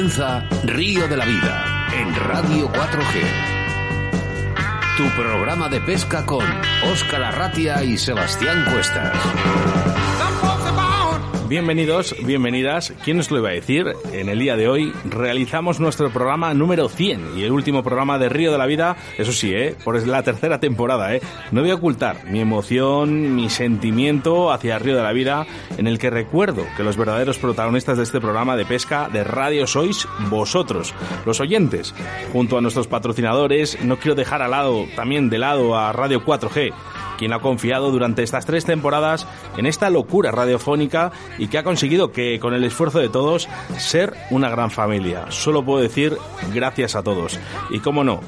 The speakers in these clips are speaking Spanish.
comienza Río de la Vida en Radio 4G. Tu programa de pesca con Óscar Arratia y Sebastián Cuestas. Bienvenidos, bienvenidas. ¿Quién nos lo iba a decir? En el día de hoy realizamos nuestro programa número 100 y el último programa de Río de la Vida, eso sí, ¿eh? por la tercera temporada. ¿eh? No voy a ocultar mi emoción, mi sentimiento hacia Río de la Vida, en el que recuerdo que los verdaderos protagonistas de este programa de pesca de radio sois vosotros, los oyentes, junto a nuestros patrocinadores. No quiero dejar al lado, también de lado a Radio 4G quien ha confiado durante estas tres temporadas en esta locura radiofónica y que ha conseguido que, con el esfuerzo de todos, ser una gran familia. Solo puedo decir gracias a todos. Y cómo no,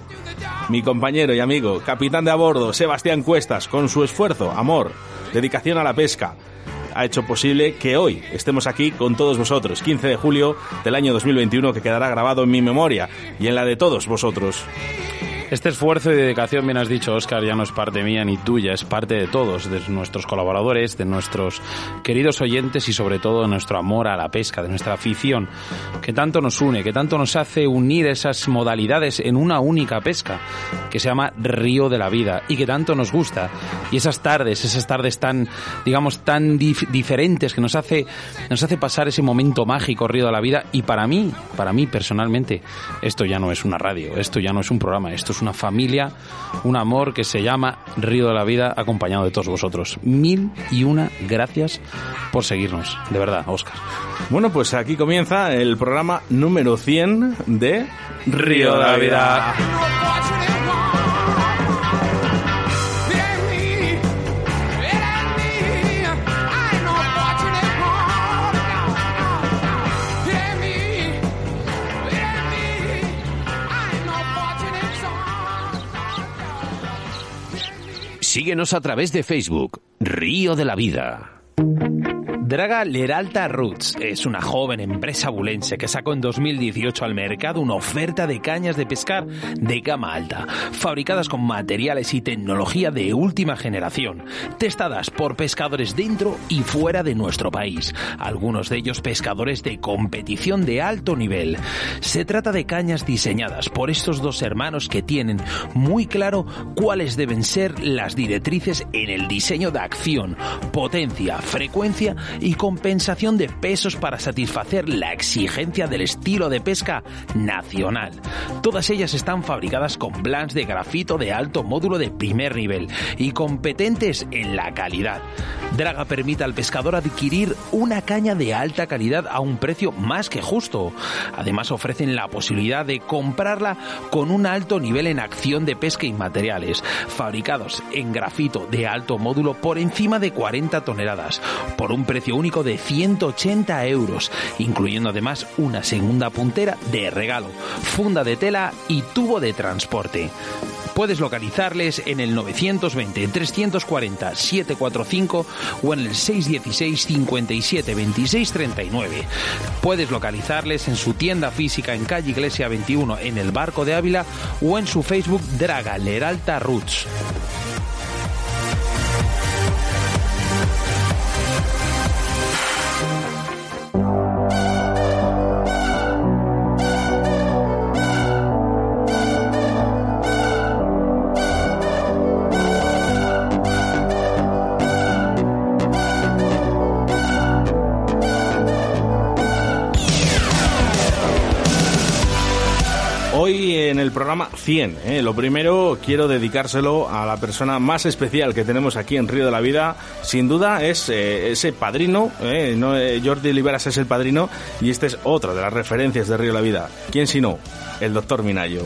mi compañero y amigo, capitán de a bordo, Sebastián Cuestas, con su esfuerzo, amor, dedicación a la pesca, ha hecho posible que hoy estemos aquí con todos vosotros, 15 de julio del año 2021, que quedará grabado en mi memoria y en la de todos vosotros. Este esfuerzo y dedicación, bien has dicho, Oscar, ya no es parte mía ni tuya, es parte de todos, de nuestros colaboradores, de nuestros queridos oyentes y sobre todo de nuestro amor a la pesca, de nuestra afición, que tanto nos une, que tanto nos hace unir esas modalidades en una única pesca, que se llama Río de la Vida y que tanto nos gusta. Y esas tardes, esas tardes tan, digamos, tan diferentes que nos hace, nos hace pasar ese momento mágico, Río de la Vida. Y para mí, para mí personalmente, esto ya no es una radio, esto ya no es un programa, esto es una familia, un amor que se llama Río de la Vida, acompañado de todos vosotros. Mil y una gracias por seguirnos, de verdad, Oscar. Bueno, pues aquí comienza el programa número 100 de Río de la Vida. Síguenos a través de Facebook, Río de la Vida. Draga Leralta Roots es una joven empresa bulense que sacó en 2018 al mercado una oferta de cañas de pescar de gama alta, fabricadas con materiales y tecnología de última generación, testadas por pescadores dentro y fuera de nuestro país, algunos de ellos pescadores de competición de alto nivel. Se trata de cañas diseñadas por estos dos hermanos que tienen muy claro cuáles deben ser las directrices en el diseño de acción, potencia, frecuencia y compensación de pesos para satisfacer la exigencia del estilo de pesca nacional. Todas ellas están fabricadas con blancs de grafito de alto módulo de primer nivel y competentes en la calidad. Draga permite al pescador adquirir una caña de alta calidad a un precio más que justo. Además ofrecen la posibilidad de comprarla con un alto nivel en acción de pesca y materiales, fabricados en grafito de alto módulo por encima de 40 toneladas, por un precio único de 180 euros, incluyendo además una segunda puntera de regalo, funda de tela y tubo de transporte. Puedes localizarles en el 920 340 745 o en el 616 57 26 39. Puedes localizarles en su tienda física en calle Iglesia 21 en el Barco de Ávila o en su Facebook Draga Leralta Roots. El programa 100, ¿eh? lo primero quiero dedicárselo a la persona más especial que tenemos aquí en Río de la Vida. Sin duda es eh, ese padrino, ¿eh? Jordi Oliveras es el padrino y este es otro de las referencias de Río de la Vida. ¿Quién si no? El doctor Minayo.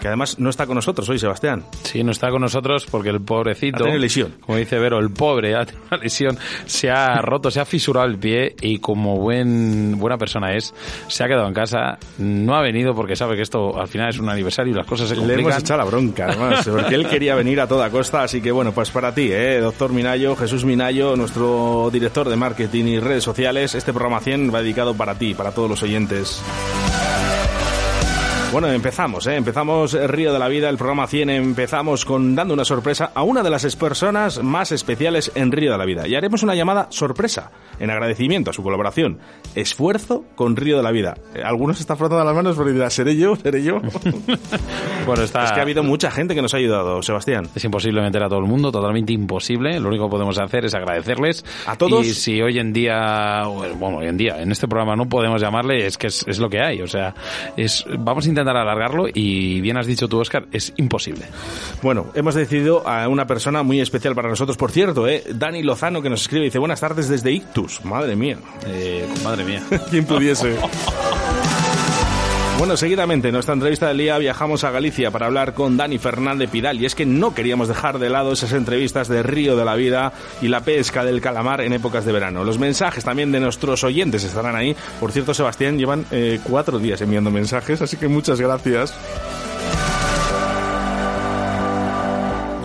Que además no está con nosotros hoy, Sebastián. Sí, no está con nosotros porque el pobrecito, Ha tenido lesión. como dice Vero, el pobre ha tenido una lesión, se ha roto, se ha fisurado el pie y como buen buena persona es, se ha quedado en casa, no ha venido porque sabe que esto al final es un aniversario y las cosas se Le complican. hemos echado la bronca, además, porque él quería venir a toda costa, así que bueno, pues para ti, ¿eh? doctor Minayo, Jesús Minayo, nuestro director de marketing y redes sociales, este programa 100 va dedicado para ti, para todos los oyentes. Bueno, empezamos, ¿eh? empezamos Río de la Vida, el programa 100, empezamos con dando una sorpresa a una de las personas más especiales en Río de la Vida. Y haremos una llamada sorpresa, en agradecimiento a su colaboración. Esfuerzo con Río de la Vida. Eh, Algunos están frotando las manos porque dirán, ¿seré yo? ¿Seré yo? Bueno, está... Es que ha habido mucha gente que nos ha ayudado, Sebastián. Es imposible meter a todo el mundo, totalmente imposible. Lo único que podemos hacer es agradecerles. A todos. Y si hoy en día, bueno, hoy en día, en este programa no podemos llamarle, es que es, es lo que hay. O sea, es, vamos a intentar alargarlo y bien has dicho tú, Oscar, es imposible. Bueno, hemos decidido a una persona muy especial para nosotros. Por cierto, ¿eh? Dani Lozano que nos escribe dice, buenas tardes desde Ictus. Madre mía. Eh, madre mía. ¿Quién pudiese? Bueno, seguidamente en nuestra entrevista del día viajamos a Galicia para hablar con Dani Fernández Pidal y es que no queríamos dejar de lado esas entrevistas de Río de la Vida y la pesca del calamar en épocas de verano. Los mensajes también de nuestros oyentes estarán ahí. Por cierto, Sebastián, llevan eh, cuatro días enviando mensajes, así que muchas gracias.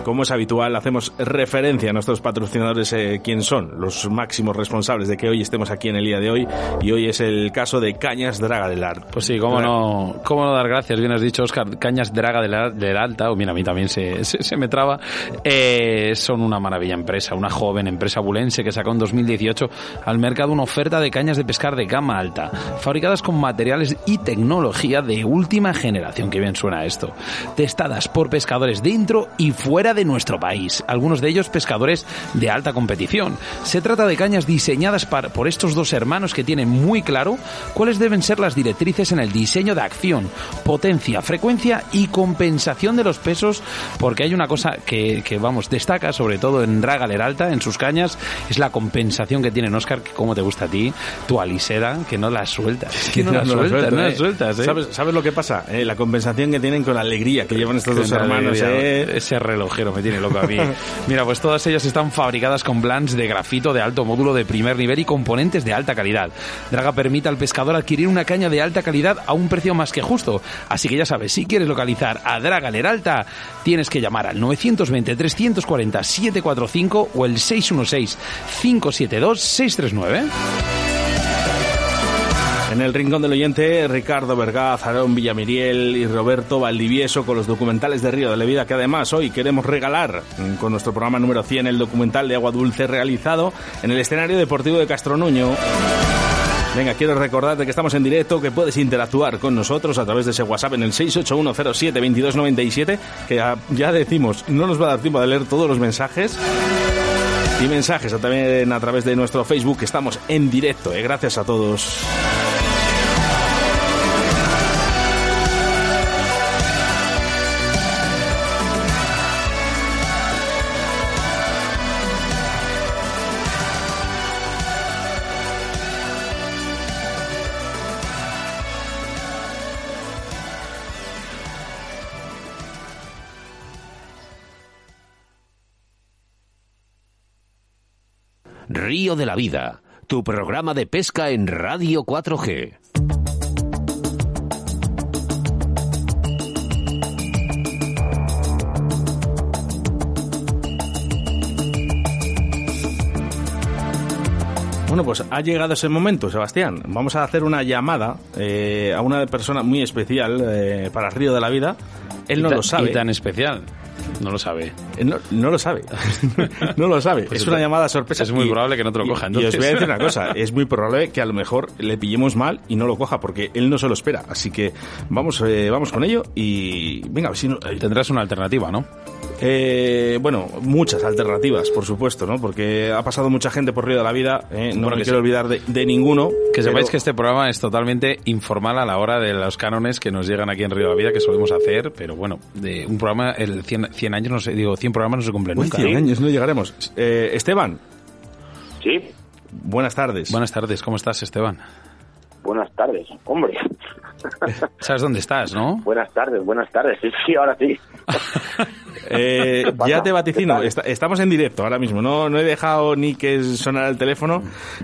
Como es habitual, hacemos referencia a nuestros patrocinadores, eh, quién son los máximos responsables de que hoy estemos aquí en el día de hoy. Y hoy es el caso de Cañas Draga del Ar. Pues sí, cómo no, cómo no dar gracias. Bien has dicho, Oscar, Cañas Draga del, Ar- del Alta, o mira, a mí también se, se, se me traba. Eh, son una maravilla empresa, una joven empresa bulense que sacó en 2018 al mercado una oferta de cañas de pescar de gama alta, fabricadas con materiales y tecnología de última generación. Que bien suena esto. Testadas por pescadores dentro y fuera de nuestro país, algunos de ellos pescadores de alta competición. Se trata de cañas diseñadas par- por estos dos hermanos que tienen muy claro cuáles deben ser las directrices en el diseño de acción, potencia, frecuencia y compensación de los pesos, porque hay una cosa que, que, vamos, destaca sobre todo en Draga Leralta, en sus cañas, es la compensación que tienen Oscar, que como te gusta a ti, tu alisera, que no la sueltas. Es que no, la lo sueltas, suelto, no la ¿eh? sueltas, ¿eh? ¿Sabes, sabes lo que pasa? Eh, la compensación que tienen con la alegría que llevan estos dos hermanos. alegría. eh. Ese me tiene loco a mí. Mira, pues todas ellas están fabricadas con blans de grafito de alto módulo de primer nivel y componentes de alta calidad. Draga permite al pescador adquirir una caña de alta calidad a un precio más que justo. Así que ya sabes, si quieres localizar a Draga Leralta, tienes que llamar al 920-340-745 o el 616-572-639. En el rincón del oyente, Ricardo Vergaz, Aarón Villamiriel y Roberto Valdivieso con los documentales de Río de la Vida, que además hoy queremos regalar mm, con nuestro programa número 100 el documental de Agua Dulce realizado en el escenario deportivo de Castronuño. Venga, quiero recordarte que estamos en directo, que puedes interactuar con nosotros a través de ese WhatsApp en el 681072297, que ya, decimos, no nos va a dar tiempo de leer todos los mensajes. Y mensajes también a través de nuestro Facebook, que estamos en directo. ¿eh? Gracias a todos. Río de la Vida, tu programa de pesca en Radio 4G. Bueno, pues ha llegado ese momento, Sebastián. Vamos a hacer una llamada eh, a una persona muy especial eh, para Río de la Vida. Él no lo sabe. Y tan especial. No lo sabe. Él No, no lo sabe. no lo sabe. Pues es una llamada sorpresa. es muy Y- probable que no te lo y- coja, Y, os voy a decir una cosa. Es muy probable que a lo mejor le pillemos mal y no lo coja porque él no se lo espera. Así que vamos, eh, vamos con ello y venga, a ver si no- Tendrás una alternativa, ¿no? Eh, bueno, muchas alternativas, por supuesto, ¿no? Porque ha pasado mucha gente por Río de la Vida. eh, no Bueno, me quiero sí. olvidar de, de ninguno. Que sepáis que este programa es totalmente informal a la hora de los cánones que nos llegan aquí en Río de la Vida, que solemos hacer, pero bueno, de un programa, el 100, 100 años, no sé, digo, 100 programas no se cumplen nunca. 100 ¿no? años no llegaremos. Eh, Esteban, Sí, buenas tardes. Buenas tardes, ¿cómo estás, Esteban? buenas tardes, hombre. ¿Sabes dónde estás, no? buenas tardes, buenas tardes. Sí, sí, ahora sí. Eh, ya te vaticino, estamos en directo ahora mismo. No, no he dejado ni que sonara el teléfono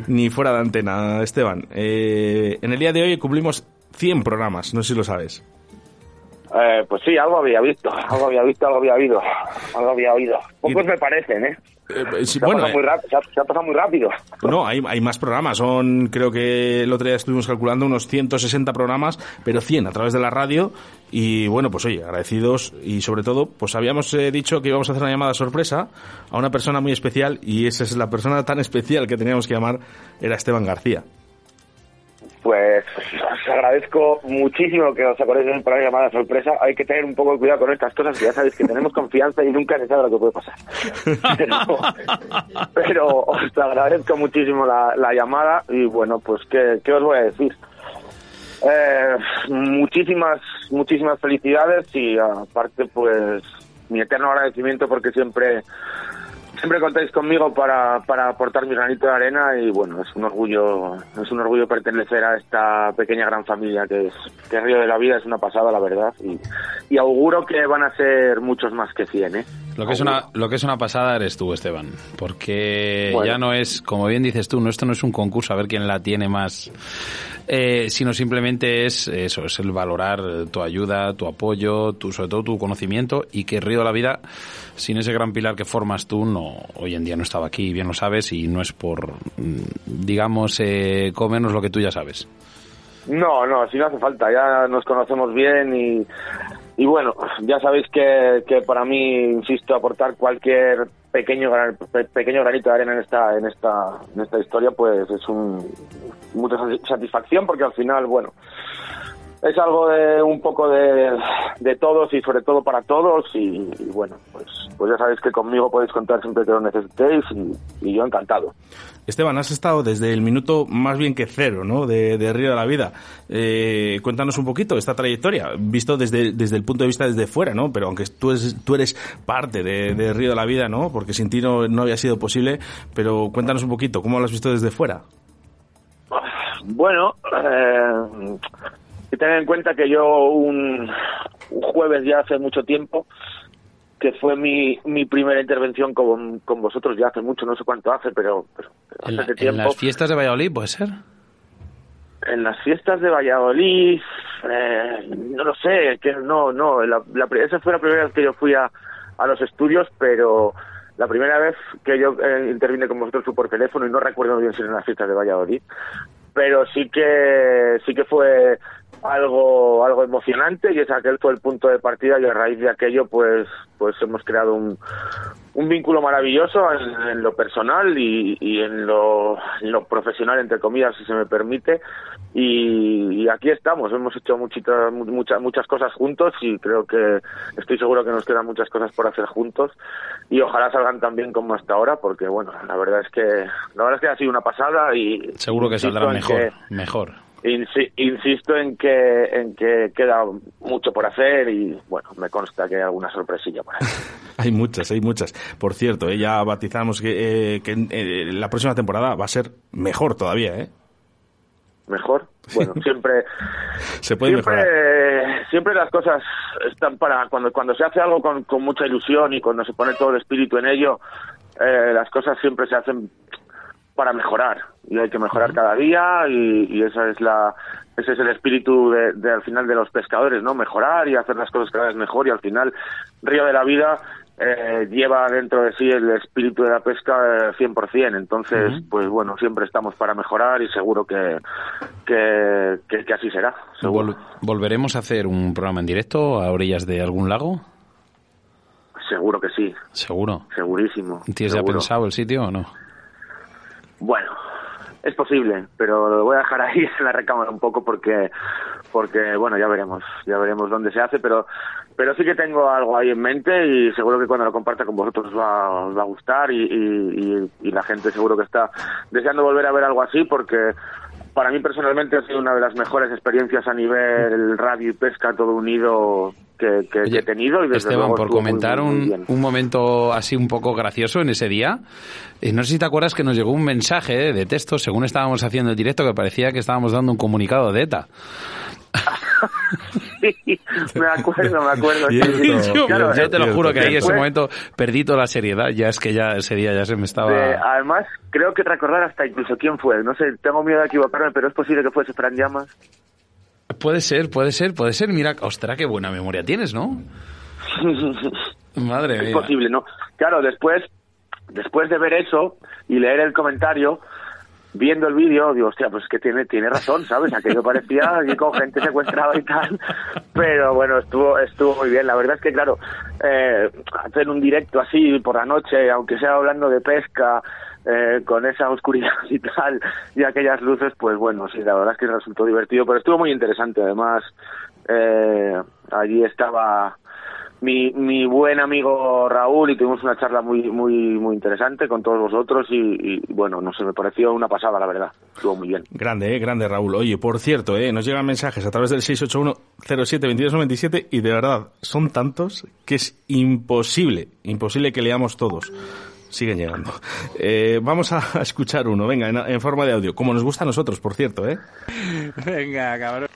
ni fuera de antena, Esteban. Eh, en el día de hoy cumplimos 100 programas, no sé si lo sabes. Eh, pues sí, algo había visto, algo había visto, algo había oído, algo había oído. Pocos me parecen, ¿eh? Eh, sí, Se ha, bueno, pasado eh, muy ráp- se ha- se ha pasado muy rápido. No, hay, hay más programas. Son, creo que el otro día estuvimos calculando unos 160 programas, pero 100 a través de la radio. Y bueno, pues oye, agradecidos. Y sobre todo, pues habíamos eh, dicho que íbamos a hacer una llamada sorpresa a una persona muy especial. Y esa es la persona tan especial que teníamos que llamar, era Esteban García. Pues os agradezco muchísimo que os acordéis de para la llamada sorpresa. Hay que tener un poco de cuidado con estas cosas, que ya sabéis que tenemos confianza y nunca se sabe lo que puede pasar. Pero, pero os agradezco muchísimo la, la llamada y bueno, pues ¿qué, qué os voy a decir? Eh, muchísimas, muchísimas felicidades y aparte pues mi eterno agradecimiento porque siempre siempre contáis conmigo para, para aportar mi granito de arena y bueno, es un orgullo, es un orgullo pertenecer a esta pequeña gran familia que es, que Río de la Vida, es una pasada la verdad y, y auguro que van a ser muchos más que 100, ¿eh? Lo que, es una, lo que es una pasada eres tú, Esteban. Porque Bueno. ya no es, como bien dices tú, no, esto no es un concurso a ver quién la tiene más, eh, sino simplemente es eso, es el valorar tu ayuda, tu apoyo, tu, sobre todo tu conocimiento y que Río de la Vida, sin ese gran pilar que formas tú, no hoy en día no estaba aquí, bien lo sabes, y no es por, mm, digamos, eh, comernos lo que tú ya sabes. No, no, si no hace falta, ya nos conocemos bien y, y bueno, ya sabéis que, que para mí, insisto, aportar cualquier pequeño pequeño granito de arena en esta en esta en esta historia pues es un mucha sati- satisfacción porque al final, bueno, es algo de un poco de, de todos y sobre todo para todos y, y bueno, pues pues ya sabéis que conmigo podéis contar siempre que lo necesitéis y, y yo encantado. Esteban, has estado desde el minuto más bien que cero, ¿no? De, de Río de la Vida. Eh, cuéntanos un poquito esta trayectoria, visto desde, desde el punto de vista desde fuera, ¿no? Pero aunque tú eres, tú eres parte de, de Río de la Vida, ¿no? Porque sin ti no, no había sido posible, pero cuéntanos un poquito, ¿cómo lo has visto desde fuera? Bueno, eh, que tener en cuenta que yo un, un jueves ya hace mucho tiempo, que fue mi, mi primera intervención con, con vosotros ya hace mucho, no sé cuánto hace, pero, pero, pero En, la- hace en tiempo. las fiestas de Valladolid, ¿puede ser? En las fiestas de Valladolid, eh, no lo sé, que no, no, la, la, esa fue la primera vez que yo fui a, a los estudios, pero la primera vez que yo eh, intervine con vosotros fue por teléfono y no recuerdo muy bien si en las fiestas de Valladolid, pero sí que sí que fue algo algo emocionante y es aquel fue el punto de partida y a raíz de aquello pues pues hemos creado un, un vínculo maravilloso en, en lo personal y, y en, lo, en lo profesional entre comillas si se me permite y, y aquí estamos hemos hecho muchitas muchas muchas cosas juntos y creo que estoy seguro que nos quedan muchas cosas por hacer juntos y ojalá salgan tan bien como hasta ahora porque bueno la verdad es que la verdad es que ha sido una pasada y Seguro que saldrá mejor, que- mejor. Insi- insisto en que en que queda mucho por hacer y bueno me consta que hay alguna sorpresilla por ahí. Hay muchas, hay muchas. Por cierto, eh, ya batizamos que, eh, que eh, la próxima temporada va a ser mejor todavía, ¿eh? mejor bueno siempre Se puede siempre mejorar. siempre las cosas están para cuando cuando se hace algo con, con mucha ilusión y cuando se pone todo el espíritu en ello eh, las cosas siempre se hacen para mejorar y hay que mejorar cada día y, y esa es la ese es el espíritu de, de, al final de los pescadores no mejorar y hacer las cosas cada vez mejor y al final Río de la Vida eh, lleva dentro de sí el espíritu de la pesca eh, 100%. Entonces, pues bueno, siempre estamos para mejorar y seguro que, que, que, que así será. Seguro. Vol- ¿Volveremos a hacer un programa en directo a orillas de algún lago? seguro que sí, Seguro. segurísimo. ¿Tienes ya pensado el sitio o no? Bueno, es posible, pero lo voy a dejar ahí en la recámara un poco porque, porque bueno, ya veremos, ya veremos dónde se hace, pero, pero sí que tengo algo ahí en mente y seguro que cuando lo comparta con vosotros os va, va a gustar y, y, y- y la gente seguro que está deseando volver a ver algo así porque para mí personalmente ha sido una de las mejores experiencias a nivel radio y pesca todo unido que, que- que he tenido y desde Esteban, luego por comentar muy, muy un, un momento así un poco gracioso en ese día, eh, no sé si te acuerdas que nos llegó un mensaje de texto según estábamos haciendo el directo que parecía que estábamos dando un comunicado de ETA. Sí, me acuerdo, me acuerdo. sí, Cierto. sí. Yo, Claro, yo te lo juro que ahí en ese momento perdí toda la seriedad, ya es que ya ese día ya se me estaba... Eh, además, creo que recordar hasta incluso quién fue. No sé, tengo miedo de equivocarme, pero es posible que fuese Fran Llamas. Puede ser, puede ser, puede ser. Mira, ostras, qué buena memoria tienes, ¿no? Madre es mía. posible, ¿no? Claro, después después de ver eso y leer el comentario, viendo el vídeo, digo, hostia, pues es que tiene, tiene razón, ¿sabes? Aquello parecía que con gente secuestrada y tal, pero bueno, estuvo, estuvo muy bien. La verdad es que, claro, eh, hacer un directo así por la noche, aunque sea hablando de pesca, eh, con esa oscuridad y tal, y aquellas luces, pues bueno, sí, la verdad es que resultó divertido, pero estuvo muy interesante. Además, eh, allí estaba mi, mi buen amigo Raúl y tuvimos una charla muy muy muy interesante con todos vosotros y, bueno, no sé, me pareció una pasada, la verdad. Estuvo muy bien. Grande, eh, grande Raúl. Oye, por cierto, eh, nos llegan mensajes a través del 681-07-2297 y de verdad, son tantos que es imposible, imposible que leamos todos. Siguen llegando. Eh, vamos a escuchar uno, venga, en, en forma de audio, como nos gusta a nosotros, por cierto, ¿eh? Venga, cabrón.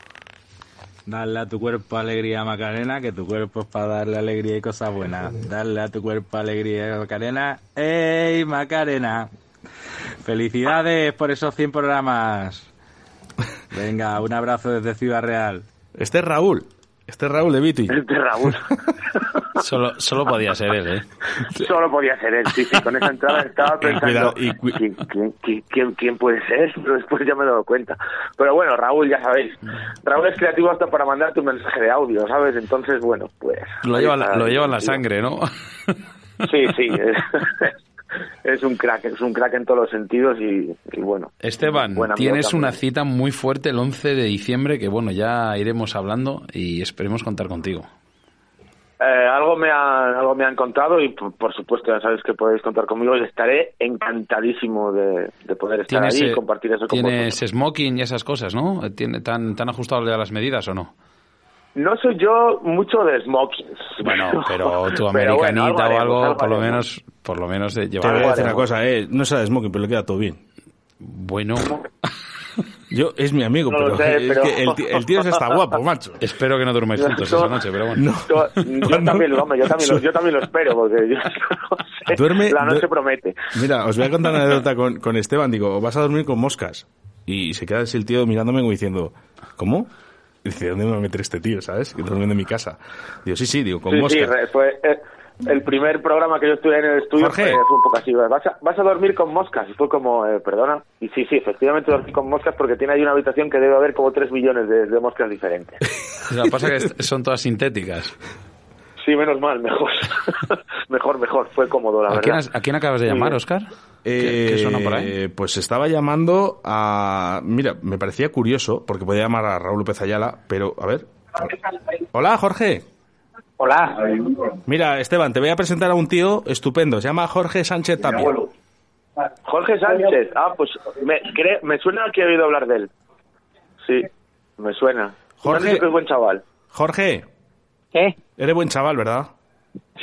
Dale a tu cuerpo alegría, Macarena, que tu cuerpo es para darle alegría y cosas buenas. Dale a tu cuerpo alegría, Macarena. ¡Ey, Macarena! Felicidades por esos 100 programas. Venga, un abrazo desde Ciudad Real. Este es Raúl. Este es Raúl de Viti. Este Raúl. Solo, solo podía ser él, ¿eh? Solo podía ser él, sí, sí. Con esa entrada estaba pensando, cuidado, y cu- ¿quién, quién, quién, quién- puede ser? Pero después ya me he dado cuenta. Pero bueno, Raúl, ya sabéis. Raúl es creativo hasta para mandarte un mensaje de audio, ¿sabes? Entonces, bueno, pues... Lo lleva, la- lo lleva en la sangre, ¿no? Sí, sí. Es, un crack, es un crack en todos los sentidos y, y bueno. Esteban, tienes también. una cita muy fuerte el 11 de diciembre que, bueno, ya iremos hablando y esperemos contar contigo. Eh, algo me han, algo me han contado y por, por supuesto ya sabéis que podéis contar conmigo y estaré encantadísimo de, de poder estar ¿Tienes, ahí y eh, compartir eso con tienes vosotros. smoking y esas cosas, ¿no? ¿Tiene, tan, ¿Tan ajustado a las medidas o no? No soy yo mucho de smokings. Bueno, pero tu Pero bueno, americanita o haremos, algo, por lo menos, por lo menos de Te llevar. voy a decir una cosa, eh. No será de smoking, pero le queda todo bien. Bueno, Yo, es mi amigo, No pero, sé, es pero- que el, ti- el tío guapo, macho. espero que no durmáis juntos esa noche, pero bueno. No. Yo, también, lo- hombre, yo, también lo, yo también lo espero, porque yo no sé, Duerme- la noche promete. Mira, os voy a contar una anécdota con, con Esteban. Digo, vas a dormir con moscas. Y se queda así el tío mirándome como diciendo, ¿cómo? Y dice, ¿dónde me va a meter este tío, sabes? Que durmiendo en mi casa. Digo, sí, sí, digo, con Sí, sí, moscas. re- fue eh, el primer programa que yo estuve en el estudio Jorge. fue, fue un poco así, vas a, vas a dormir con moscas, y fue como, eh, perdona, y sí, sí, efectivamente dormí con moscas porque tiene ahí una habitación que debe haber como 3 millones de, de moscas diferentes. Lo que pasa es que son todas sintéticas. Sí, menos mal, mejor, mejor, mejor, fue cómodo, la ¿A quién, verdad. has- a quién acabas de llamar, Oscar? ¿Qué, Eh, qué suena por ahí? Pues estaba llamando a... Mira, me parecía curioso, porque podía llamar a Raúl López Ayala, pero, a ver... Hola, Jorge. Hola. Mira, Esteban, te voy a presentar a un tío estupendo. Se llama Jorge Sánchez Tapia. Jorge Sánchez, ah, pues me, cre- me suena que he oído hablar de él. Sí, me suena. Jorge. Es buen chaval. Jorge, ¿Qué? eres buen chaval, ¿verdad?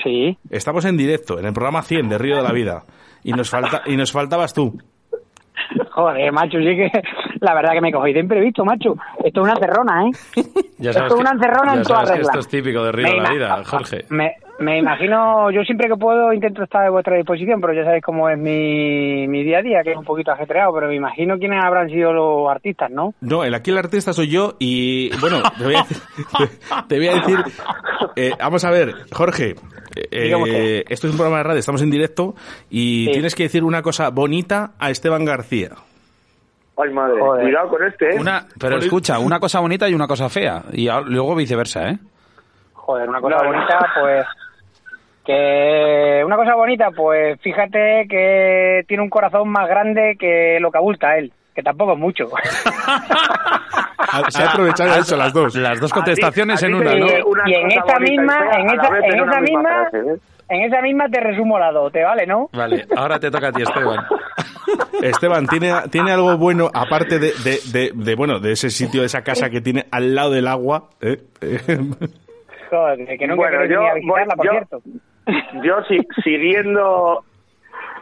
Sí. Estamos en directo, en el programa 100 de Río de la Vida. Y nos, falta, y nos faltabas tú. Joder, macho, sí que la verdad que me cogí de imprevisto, macho. Esto es una cerrona, ¿eh? Ya esto es una encerrona ya en toda regla. esto es típico de Río Me de la Vida, Jorge. Me, me imagino, yo siempre que puedo intento estar a vuestra disposición, pero ya sabéis cómo es mi, mi día a día, que es un poquito ajetreado, pero me imagino quiénes habrán sido los artistas, ¿no? No, el aquí el artista soy yo y, bueno, te voy a decir... Te voy a decir eh, vamos a ver, Jorge. eh, Dígame usted. esto es un programa de radio, estamos en directo y Sí. tienes que decir una cosa bonita a Esteban García. Ay, madre, Joder. cuidado con este, ¿eh? Una, pero escucha, una cosa bonita y una cosa fea. Y luego viceversa, ¿eh? Joder, una cosa No, no. bonita, pues... Que una cosa bonita, pues fíjate que tiene un corazón más grande que lo que abulta él, que tampoco es mucho. Se ha aprovechado hecho las dos. Las dos A ti- contestaciones a ti en una, ¿no? una Y en esa misma- en esa- en misma- ¿eh? En esa misma te resumo la dos, ¿te vale, no? Vale, ahora te toca a ti, Esteban. Esteban, ¿tiene, ¿tiene algo bueno aparte de, de, de- de, bueno, de ese sitio, de esa casa que tiene al lado del agua? ¿eh? Joder, que nunca Bueno, yo visitarla, por yo- cierto. Yo, si- siguiendo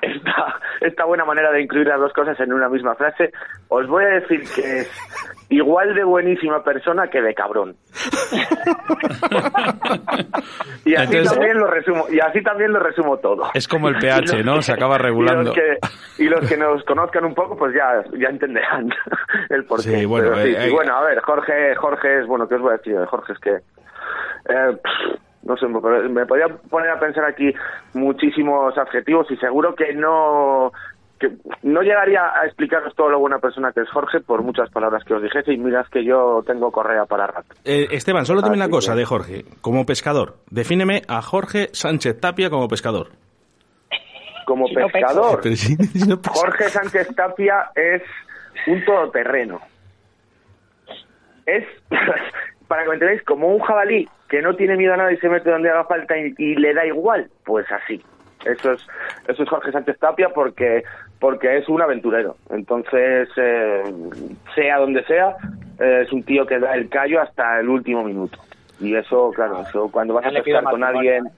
esta, esta buena manera de incluir las dos cosas en una misma frase, os voy a decir que es igual de buenísima persona que de cabrón. y así Entonces- también lo resumo, y así también lo resumo todo. Es como el pH, ¿no? Se acaba regulando. Y los, que, y los que nos conozcan un poco, pues ya, ya entenderán el porqué. Sí, bueno, sí, eh, eh, bueno, a ver, Jorge, Jorge es, bueno, ¿qué os voy a decir? de Jorge es que, eh, pff, no sé, me, podría poner a pensar aquí muchísimos adjetivos y seguro que no que no llegaría a explicaros todo lo buena persona que es Jorge por muchas palabras que os dijese y mirad que yo tengo correa para rato. Eh, Esteban, solo dime una cosa de Jorge. Como pescador, defíneme a Jorge Sánchez Tapia como pescador. Como pescador, Pero si- si no pesa- Jorge Sánchez Tapia es un todoterreno. Es, para que me entendáis, como un jabalí que no tiene miedo a nada y se mete donde haga falta y, y le da igual, pues así. Eso es, eso es Jorge Sánchez Tapia porque, porque es un aventurero. Entonces, eh, sea donde sea, eh, es un tío que da el callo hasta el último minuto. Y eso, claro, eso cuando vas a pescar con alguien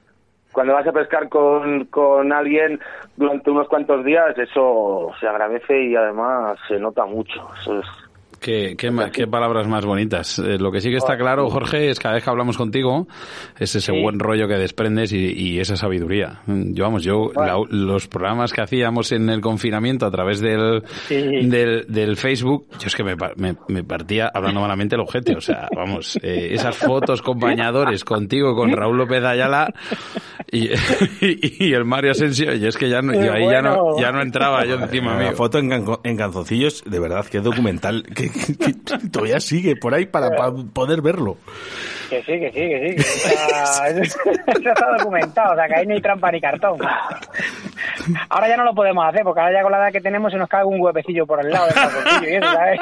cuando vas a pescar con, con alguien durante unos cuantos días, eso se agradece y además se nota mucho. Eso es, Qué, qué, ma- qué palabras más bonitas. Eh, lo que sí que está claro, Jorge, es que cada vez que hablamos contigo, es ese buen rollo que desprendes y, y esa sabiduría. Mm, Yo, vamos, yo, la- los programas que hacíamos en el confinamiento a través del, Sí. del, del Facebook, yo es que me, me, me partía hablando malamente el ojete. O sea, vamos, eh, esas fotos con bañadores contigo, con Raúl López Ayala y, y, y el Mario Asensio, y es que ya no, yo ahí ya no, ya no entraba yo encima, La foto en, en Canzoncillos, de verdad, que documental, todavía sigue por ahí para, poder verlo. Que sí, que sí, que sí. Está, eso, está documentado, o sea, que ahí no hay trampa ni cartón. Ahora ya no lo podemos hacer, porque ahora ya con la edad que tenemos se nos cae un huepecillo por el lado del y eso, ¿sabes?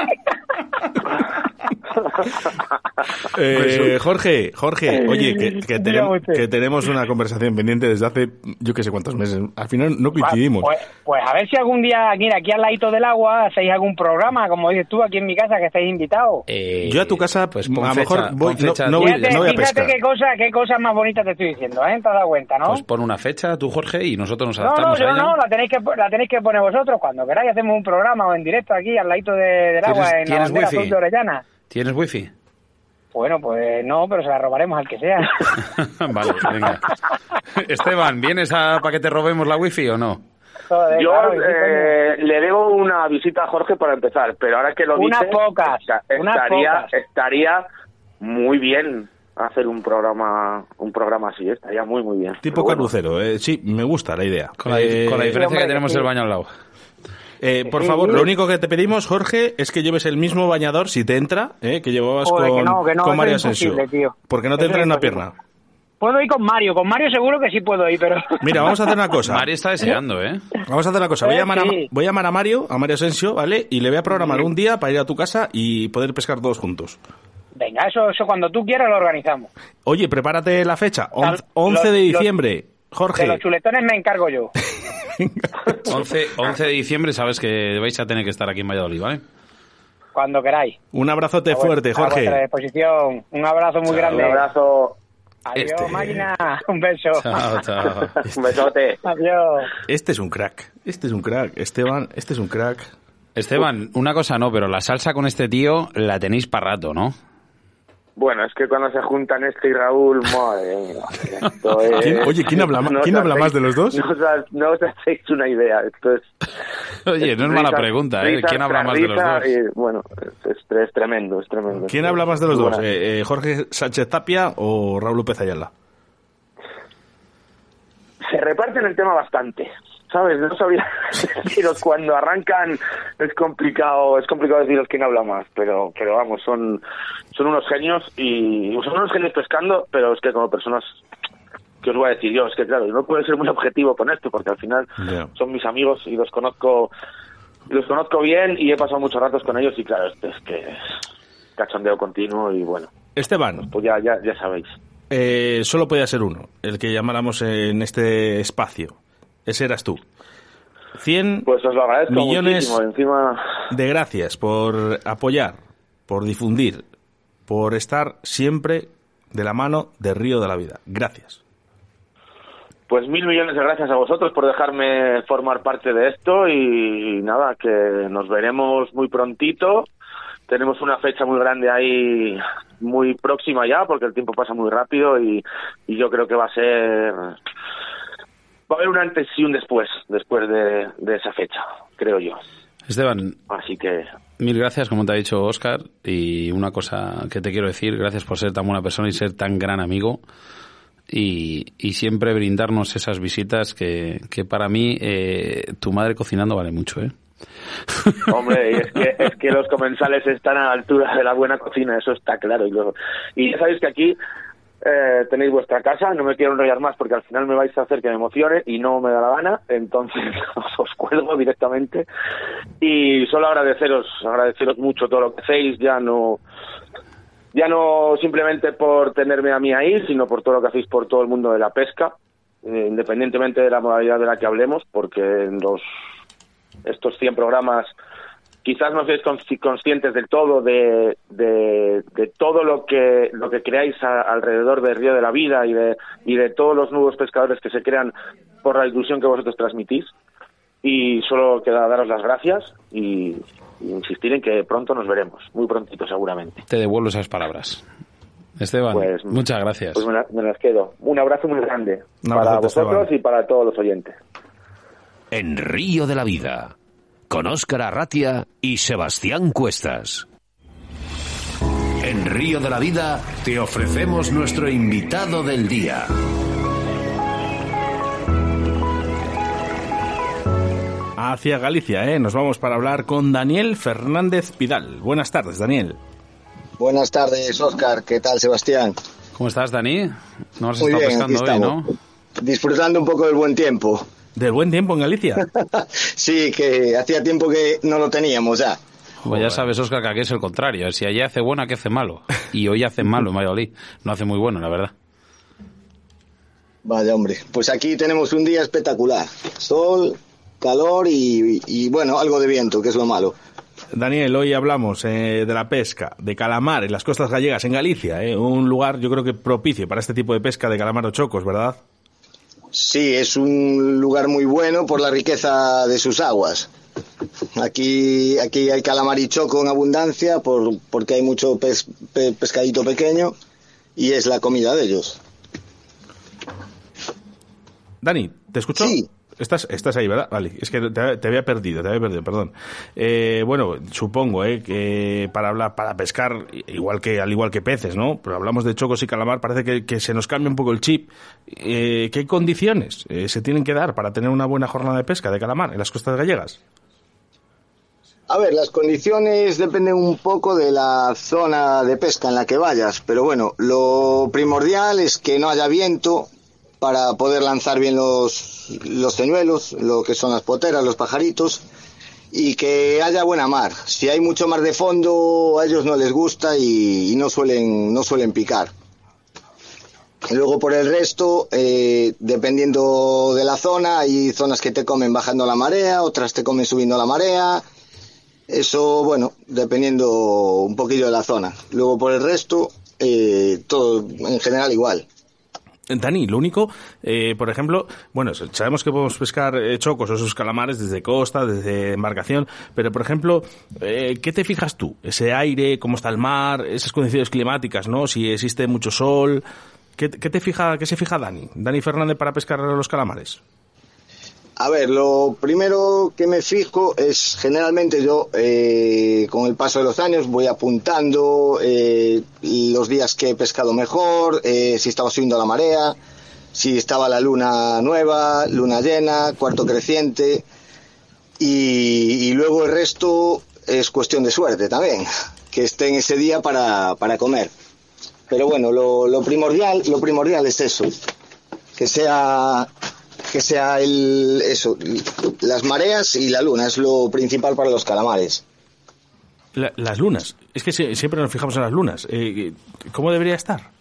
Eh, Jorge, Jorge, oye, que, tenemos, usted. que tenemos una conversación pendiente desde hace yo que sé cuántos meses. Al final no coincidimos. Pues, pues a ver si algún día, mira, aquí al ladito del agua hacéis algún programa, como dices tú, aquí en mi casa, que estáis invitados. Eh, Yo a tu casa, pues a lo fecha, mejor voy- no- no voy- fíjate, no voy a fíjate pescar. qué cosa, qué cosas más bonitas te estoy diciendo, ¿eh? ¿Te has dado cuenta, no? Pues pon una fecha, tú, Jorge, y nosotros nos no, no, adaptamos yo a ella. no, la tenéis, que, la tenéis que poner vosotros. Cuando queráis hacemos un programa o en directo aquí al ladito de- del agua, ¿Tienes- en la bandera azul de Orellana. ¿Tienes wifi? Bueno, pues no, pero se la robaremos al que sea. vale, venga. Esteban, ¿vienes a, para que te robemos la wifi o no? Joder, Yo claro, eh, le debo una visita a Jorge para empezar, pero ahora que lo Unas dices, pocas, esta- unas estaría, pocas. estaría muy bien hacer un programa un programa así, estaría muy muy bien. Tipo bueno, carrucero, eh, sí, me gusta la idea. Con la, Eh, con la diferencia hombre, que tenemos sí. el baño al lado. Eh, por favor, lo único que te pedimos, Jorge, es que lleves el mismo bañador, si te entra, eh, que llevabas Joder, con, que no, que no, con eso Mario Asensio. Porque no te Eso entra en una imposible. pierna. Puedo ir con Mario, con Mario seguro que sí puedo ir, pero... Mira, vamos a hacer una cosa. Mario está deseando, ¿eh? Vamos a hacer una cosa. Voy a, Eh, llamar a, voy a llamar a Mario, a Mario Asensio, ¿vale? Y le voy a programar un día para ir a tu casa y poder pescar todos juntos. Venga, eso, eso cuando tú quieras lo organizamos. Oye, prepárate la fecha. On- Los- 11 de los- diciembre. De Jorge. los chuletones me encargo yo. 11, 11 de diciembre sabes que vais a tener que estar aquí en Valladolid, ¿vale? Cuando queráis. Un abrazote A fuerte, A vuestra Jorge. disposición. Un abrazo muy Un grande. abrazo, Adiós, Este- máquina. Un beso. Chao, chao. un besote. Adiós. Este es un crack. Este es un crack. Esteban, este es un crack. Esteban, una cosa no, pero la salsa con este tío la tenéis para rato, ¿no? Bueno, es que cuando se juntan este y Raúl, madre mía, esto es... ¿Quién- oye, ¿quién habla no quién habla hacéis- más de los dos? No os, ha- no os hacéis una idea, esto es... Oye, no es mala pregunta, ¿eh? ¿Quién habla más de los dos? y, bueno, es, tremendo, es tremendo. ¿Quién habla más de los dos? Eh, eh, ¿Jorge Sánchez Tapia o Raúl López Ayala? se reparten el tema bastante. ¿Sabes? No sabía deciros cuando arrancan es complicado, es complicado deciros quién habla más, pero pero vamos, son son unos genios y son unos genios pescando, pero es que como personas que os voy a decir yo, es que claro, no puedo ser muy objetivo con esto porque al final son mis amigos y los conozco los conozco bien y he pasado muchos ratos con ellos y claro, esto es que es cachondeo continuo y bueno, Esteban, pues ya ya ya sabéis. eh, solo podía ser uno, el que llamáramos en este espacio. Ese eras tú. 100 Pues os lo agradezco Millones- encima de gracias por apoyar, por difundir, por estar siempre de la mano de Río de la Vida. Gracias. Pues mil millones de gracias a vosotros por dejarme formar parte de esto y nada, que nos veremos muy prontito. Tenemos una fecha muy grande ahí, muy próxima ya, porque el tiempo pasa muy rápido y, y yo creo que va a ser... Va a haber un antes y un después, después de, de esa fecha, creo yo. Esteban, Así que mil gracias, como te ha dicho Oscar. Y una cosa que te quiero decir, gracias por ser tan buena persona y ser tan gran amigo. y, y siempre brindarnos esas visitas que, que para mí eh, tu madre cocinando vale mucho, ¿eh? Hombre, y es que, es que los comensales están a la altura de la buena cocina, eso está claro. Y, luego- y ya sabéis que aquí eh, tenéis vuestra casa, no me quiero enrollar más porque al final me vais a hacer que me emocione y no me da la gana, entonces os cuelgo directamente. Y solo agradeceros, agradeceros mucho todo lo que hacéis, ya no ya no simplemente por tenerme a mí ahí, sino por todo lo que hacéis por todo el mundo de la pesca, eh, independientemente de la modalidad de la que hablemos, porque en los estos 100 programas quizás no consci- conscientes del todo de, de, de todo lo que lo que creáis a- alrededor del río de la vida y de y de todos los nuevos pescadores que se crean por la ilusión que vosotros transmitís y solo queda daros las gracias y, y insistir en que pronto nos veremos muy prontito seguramente Te devuelvo esas palabras. Esteban, Pues- muchas gracias. pues me, la- me las quedo un abrazo muy grande para vosotros Esteban. y para todos los oyentes En Río de la Vida, con Óscar Arratia y Sebastián Cuestas. En Río de la Vida te ofrecemos nuestro invitado del día. Hacia Galicia, ¿eh? Nos vamos para hablar con Daniel Fernández Pidal. Buenas tardes, Daniel. Buenas tardes, Oscar. ¿Qué tal, Sebastián? ¿Cómo estás, Dani? No has Muy estado bien, pescando hoy. ¿no? Disfrutando un poco del buen tiempo. Del buen tiempo en Galicia. Sí, que hacía tiempo que no lo teníamos ya. Pues ya sabes, Oscar, que aquí es el contrario. Si allí hace bueno, aquí hace malo. Y hoy hace malo en Valladolid. No hace muy bueno, la verdad. Vaya, hombre. Pues aquí tenemos un día espectacular. Sol, calor y, y, bueno, algo de viento, que es lo malo. Daniel, hoy hablamos eh, de la pesca de calamar en las costas gallegas, en Galicia, ¿eh? un lugar yo creo que propicio para este tipo de pesca de calamar o chocos, ¿verdad? Sí, es un lugar muy bueno por la riqueza de sus aguas. Aquí, aquí hay calamar y choco en abundancia por, porque hay mucho pes- pe- pescadito pequeño y es la comida de ellos. Dani, ¿te escucho? Sí. Estás, estás ahí, ¿verdad? Vale, es que te, había perdido, te había perdido, perdón. Eh, bueno, supongo, ¿eh? Que para hablar, para pescar, igual que, al igual que peces, ¿no? Pero hablamos de chocos y calamar, parece que, que se nos cambia un poco el chip. Eh, ¿Qué condiciones eh, se tienen que dar para tener una buena jornada de pesca de calamar en las costas gallegas? A ver, las condiciones dependen un poco de la zona de pesca en la que vayas, pero bueno, lo primordial es que no haya viento para poder lanzar bien los, los señuelos, lo que son las poteras, los pajaritos, y que haya buena mar. Si hay mucho mar de fondo, a ellos no les gusta y, no, suelen, no suelen picar. Luego por el resto, eh, dependiendo de la zona, hay zonas que te comen bajando la marea, otras te comen subiendo la marea. Eso, bueno, dependiendo un poquillo de la zona. Luego por el resto, eh, todo en general igual. Dani, lo único, eh, por ejemplo, bueno, sabemos que podemos pescar eh, chocos o esos calamares desde costa, desde embarcación, pero por ejemplo, eh, ¿qué te fijas tú? Ese aire, cómo está el mar, esas condiciones climáticas, ¿no? Si existe mucho sol, ¿qué, qué te fija, qué se fija Dani? Dani Fernández para pescar los calamares. A ver, lo primero que me fijo es generalmente yo, eh, con el paso de los años, voy apuntando eh, los días que he pescado mejor, eh, si estaba subiendo la marea, si estaba la luna nueva, luna llena, cuarto creciente, y, luego el resto es cuestión de suerte también, que esté en ese día para, para comer. Pero bueno, lo, lo primordial, lo primordial es eso, que sea que sea el eso las mareas y la luna es lo principal para los calamares La- las lunas, es que sie- siempre nos fijamos en las lunas. Eh, ¿Cómo debería estar?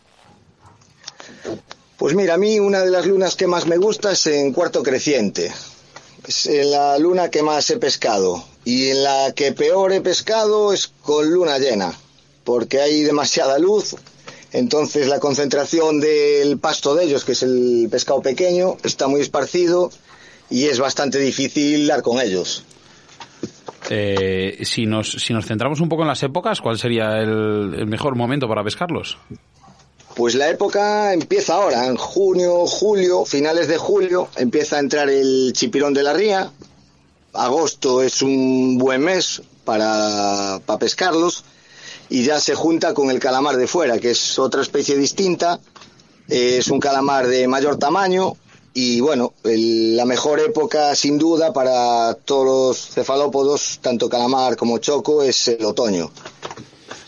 pues mira a mí una de las lunas que más me gusta es en cuarto creciente es en la luna que más he pescado y en la que peor he pescado es con luna llena porque hay demasiada luz entonces la concentración del pasto de ellos que es el pescado pequeño está muy esparcido y es bastante difícil dar con ellos Eh, si, nos, si nos centramos un poco en las épocas, ¿cuál sería el, el mejor momento para pescarlos? Pues la época empieza ahora, en junio, julio, finales de julio, empieza a entrar el chipirón de la ría. Agosto es un buen mes para, para pescarlos y ya se junta con el calamar de fuera, que es otra especie distinta Eh, es un calamar de mayor tamaño y bueno, el- la mejor época sin duda para todos los cefalópodos, tanto calamar como choco, es el otoño.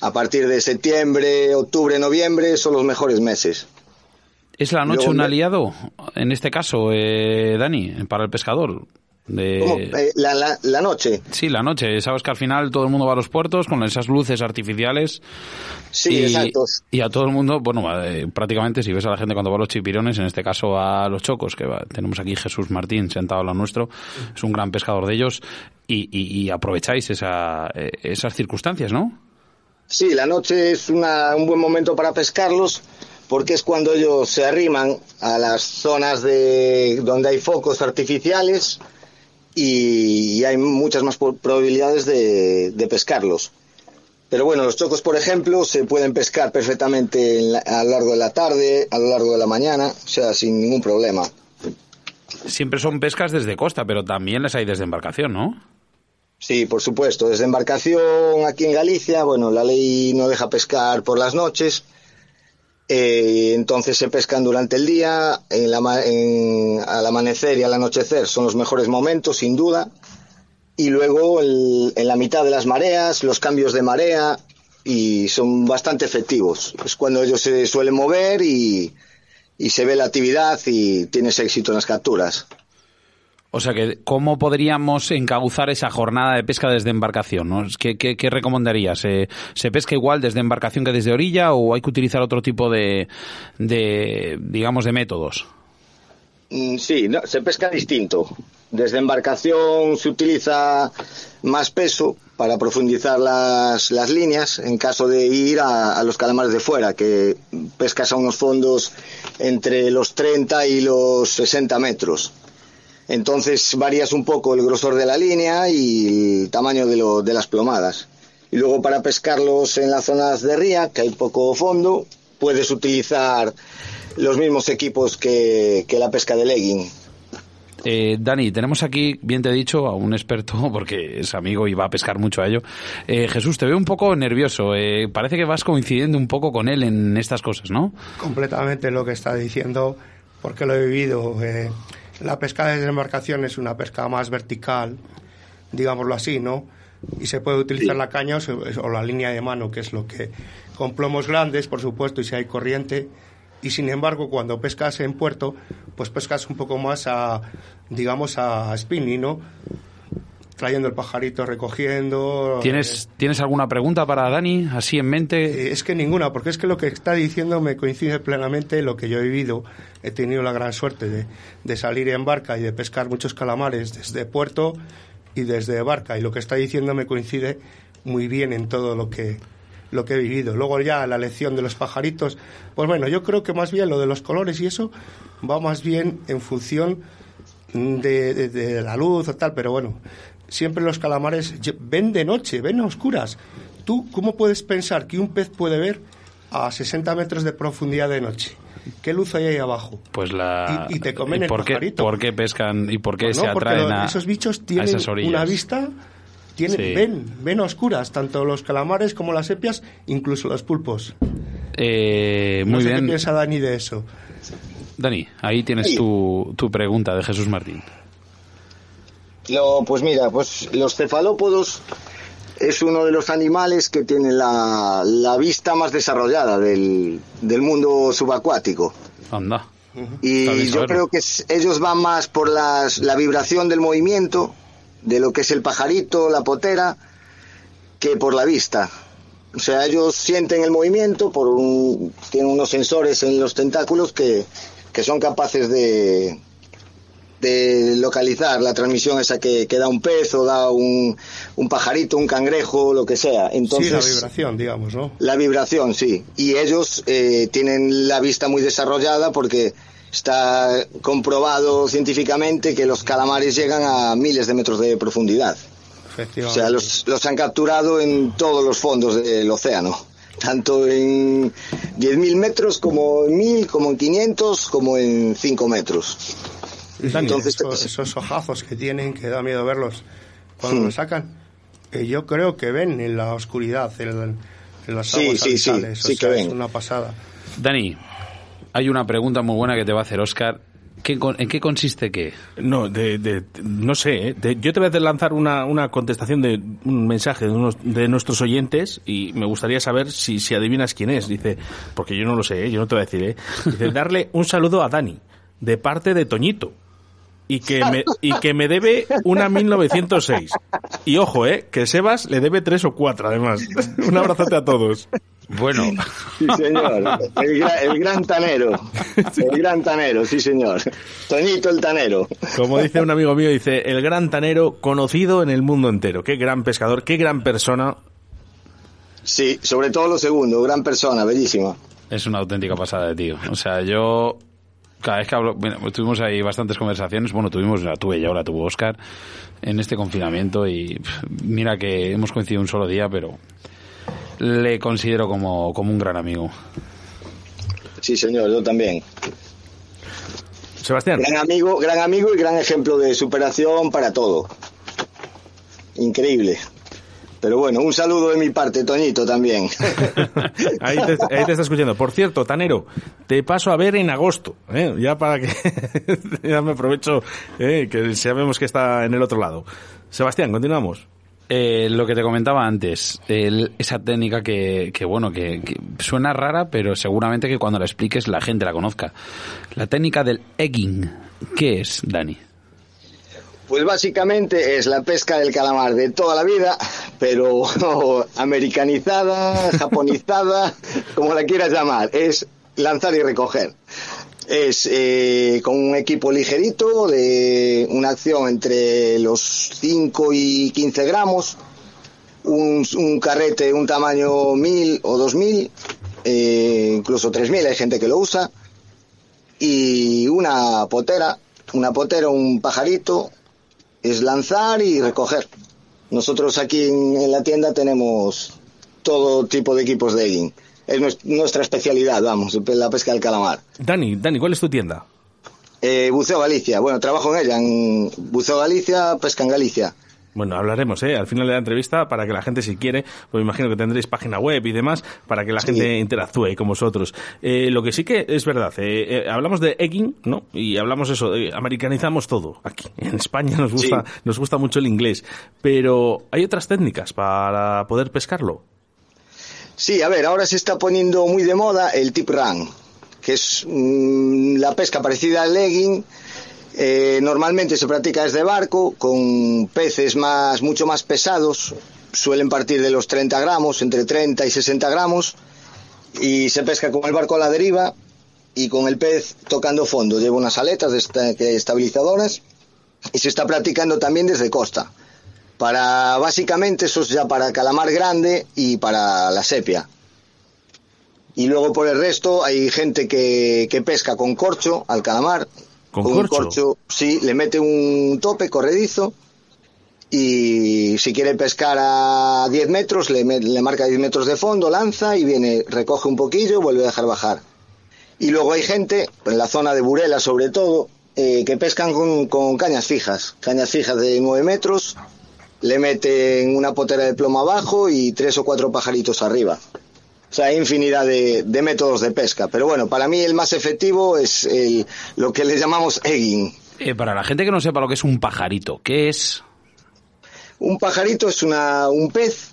A partir de septiembre, octubre, noviembre son los mejores meses. ¿Es la noche Luego un aliado, en este caso, eh, Dani, para el pescador? De... Eh, la, la- la noche. Sí, la noche. Sabes que al final todo el mundo va a los puertos con esas luces artificiales. Sí, y, exacto. Y a todo el mundo, bueno, eh, prácticamente si ves a la gente cuando va a los chipirones, en este caso a los chocos, que va- tenemos aquí Jesús Martín sentado al lado nuestro, es un gran pescador de ellos, y, y- y aprovecháis esa, eh, esas circunstancias, ¿no? Sí, la noche es una- un buen momento para pescarlos porque es cuando ellos se arriman a las zonas de donde hay focos artificiales y, hay muchas más probabilidades de, de pescarlos. Pero bueno, los chocos, por ejemplo, se pueden pescar perfectamente en la- a lo largo de la tarde, a lo largo de la mañana, o sea, sin ningún problema. Siempre son pescas desde costa, pero también las hay desde embarcación, ¿no? Sí, por supuesto. Desde embarcación aquí en Galicia, bueno, la ley no deja pescar por las noches. Eh, entonces se pescan durante el día, en la en- al amanecer y al anochecer son los mejores momentos, sin duda. Y luego en la mitad de las mareas, los cambios de marea, y son bastante efectivos. Es cuando ellos se suelen mover y, y se ve la actividad y tienes éxito en las capturas. O sea que, ¿cómo podríamos encauzar esa jornada de pesca desde embarcación? ¿no? ¿Qué, qué, recomendarías? ¿Se, ¿Se pesca igual desde embarcación que desde orilla o hay que utilizar otro tipo de, de digamos, de métodos? Mm, Sí, no, se pesca distinto. Desde embarcación se utiliza más peso para profundizar las, las líneas en caso de ir a, a los calamares de fuera, que pescas a unos fondos entre los 30 y los 60 metros. Entonces varías un poco el grosor de la línea y el tamaño de, lo- de las plomadas. Y luego para pescarlos en las zonas de ría, que hay poco fondo, puedes utilizar los mismos equipos que, que la pesca de legging. Eh, Dani, tenemos aquí, bien te he dicho, a un experto, porque es amigo y va a pescar mucho a ello. Eh, Jesús, te veo un poco nervioso. Eh, parece que vas coincidiendo un poco con él en estas cosas, ¿no? completamente lo que está diciendo porque lo he vivido. La pesca desde embarcación es una pesca más vertical, digámoslo así, ¿no? Y se puede utilizar la caña o, se- o la línea de mano, que es lo que... Con plomos grandes, por supuesto, y si hay corriente. Y sin embargo, cuando pescas en puerto, pues pescas un poco más a, digamos, a spinning, ¿no? Trayendo el pajarito, recogiendo... eh, ¿Tienes, ¿Tienes alguna pregunta para Dani, así en mente? eh, Es que ninguna, porque es que lo que está diciendo me coincide plenamente lo que yo he vivido. He tenido la gran suerte de, de salir en barca y de pescar muchos calamares desde puerto y desde barca. Y lo que está diciendo me coincide muy bien en todo lo que, lo que he vivido. Luego ya la lección de los pajaritos, pues bueno, yo creo que más bien lo de los colores y eso va más bien en función de, de- de la luz o tal, pero bueno, siempre los calamares ven de noche, ven a oscuras. ¿Tú cómo puedes pensar que un pez puede ver a 60 metros de profundidad de noche? ¿Qué luz hay ahí abajo? Pues la... Y- y te comen el ¿por qué, pajarito. ¿Por qué pescan y por qué Pues se no, porque atraen a, esos bichos tienen esas una vista, tienen, Sí. ven, ven a oscuras, tanto los calamares como las sepias, incluso los pulpos. Eh, No muy sé bien. qué piensa Dani de eso. Dani, ahí tienes tu, tu pregunta de Jesús Martín. Lo, pues mira, pues los cefalópodos es uno de los animales que tiene la, la vista más desarrollada del, del mundo subacuático. Anda. Y yo saberlo. creo que es- ellos van más por las, la vibración del movimiento, de lo que es el pajarito, la potera, que por la vista. O sea, ellos sienten el movimiento, por un, tienen unos sensores en los tentáculos que, que son capaces de, de localizar la transmisión esa que, que da un pez o da un, un pajarito, un cangrejo, lo que sea. Entonces, sí, la vibración, digamos, ¿no? la vibración, sí. Y ellos eh, tienen la vista muy desarrollada porque está comprobado científicamente que los calamares llegan a miles de metros de profundidad. O sea, los, los han capturado en todos los fondos del océano. Tanto en 10.000 metros como en 1.000, como en 500, como en 5 metros. Dani, Entonces, esos, esos ojazos que tienen, que da miedo verlos cuando los sacan, eh, yo creo que ven en la oscuridad, en, en las Sí, aguas sí, sí, o sí que sea, es una pasada. Dani, Hay una pregunta muy buena que te va a hacer Oscar. ¿Qué con- ¿En qué consiste qué? No, de, de- no sé. ¿eh? De- yo te voy a lanzar una, una contestación de un mensaje de, unos, de nuestros oyentes y me gustaría saber si, si adivinas quién es. Dice, porque yo no lo sé, ¿eh? yo no te voy a decir. ¿eh? Dice, darle un saludo a Dani, de parte de Toñito. Y que, me, y que me debe una 1906. Y ojo, ¿eh? Que Sebas le debe tres o cuatro, además. Un abrazote a todos. Bueno, Sí, señor. El, gra- el gran tanero. El gran tanero, sí, señor. Toñito el tanero. Como dice un amigo mío, dice, el gran tanero conocido en el mundo entero. Qué gran pescador, qué gran persona. Sí, sobre todo lo segundo. Gran persona, bellísima. es una auténtica pasada de tío. O sea, yo cada vez que hablo, bueno, tuvimos ahí bastantes conversaciones, bueno, tuvimos, la tuve yo, la tuvo Oscar, en este confinamiento y pff, mira que hemos coincidido un solo día, pero le considero como, como un gran amigo. Sí, señor, yo también. Sebastián. Gran amigo, gran amigo y gran ejemplo de superación para todo. Increíble. Pero bueno, un saludo de mi parte, Toñito, también. Ahí te, ahí te está escuchando. Por cierto, Tanero, te paso a ver en agosto, ¿eh? ya para que ya me aprovecho, ¿eh? que sabemos que está en el otro lado. Sebastián, continuamos. Eh, lo que te comentaba antes, el- esa técnica que, que bueno, que, que suena rara, pero seguramente que cuando la expliques la gente la conozca. La técnica del egging, ¿qué es, Dani? Pues básicamente es la pesca del calamar de toda la vida, pero americanizada, japonizada, como la quieras llamar. Es lanzar y recoger. Es eh, con un equipo ligerito de una acción entre los 5 y 15 gramos, un, un carrete de un tamaño 1000 o 2000, eh, incluso 3000, hay gente que lo usa, y una potera, una potera, un pajarito, es lanzar y recoger. Nosotros aquí en, en la tienda tenemos todo tipo de equipos de egging. Es nues- nuestra especialidad, vamos, la pesca del calamar. Dani, Dani, ¿cuál es tu tienda? Eh, Buceo Galicia, bueno, trabajo en ella, en Buceo Galicia, pesca en Galicia. Bueno, hablaremos, ¿eh? Al final de la entrevista, para que la gente, si quiere, pues me imagino que tendréis página web y demás, para que la gente interactúe con vosotros. Eh, lo que sí que es verdad, eh, eh, hablamos de egging, ¿no? Y hablamos eso, eh, americanizamos todo. Aquí, en España nos gusta, Sí. nos gusta mucho el inglés. Pero, ¿hay otras técnicas para poder pescarlo? Sí, a ver, ahora se está poniendo muy de moda el tip run, que es mm, la pesca parecida al legging. Eh, normalmente se practica desde barco con peces más, mucho más pesados, suelen partir de los 30 gramos, entre 30 y 60 gramos, y se pesca con el barco a la deriva y con el pez tocando fondo. Lleva unas aletas estabilizadoras y se está practicando también desde costa. Para básicamente eso es ya para calamar grande y para la sepia. Y luego por el resto hay gente que pesca con corcho al calamar. ¿Con un corcho? sí, le mete un tope corredizo y si quiere pescar a 10 metros le, marca 10 metros de fondo, lanza y viene, recoge un poquillo y vuelve a dejar bajar. Y luego hay gente, en la zona de Burela sobre todo, eh, que pescan con, con cañas fijas, cañas fijas de 9 metros, le meten una potera de plomo abajo y tres o cuatro pajaritos arriba. O sea, hay infinidad de, de métodos de pesca. Pero bueno, para mí el más efectivo es el, lo que le llamamos egging. Eh, para la gente que no sepa lo que es un pajarito, ¿qué es? Un pajarito es una, un pez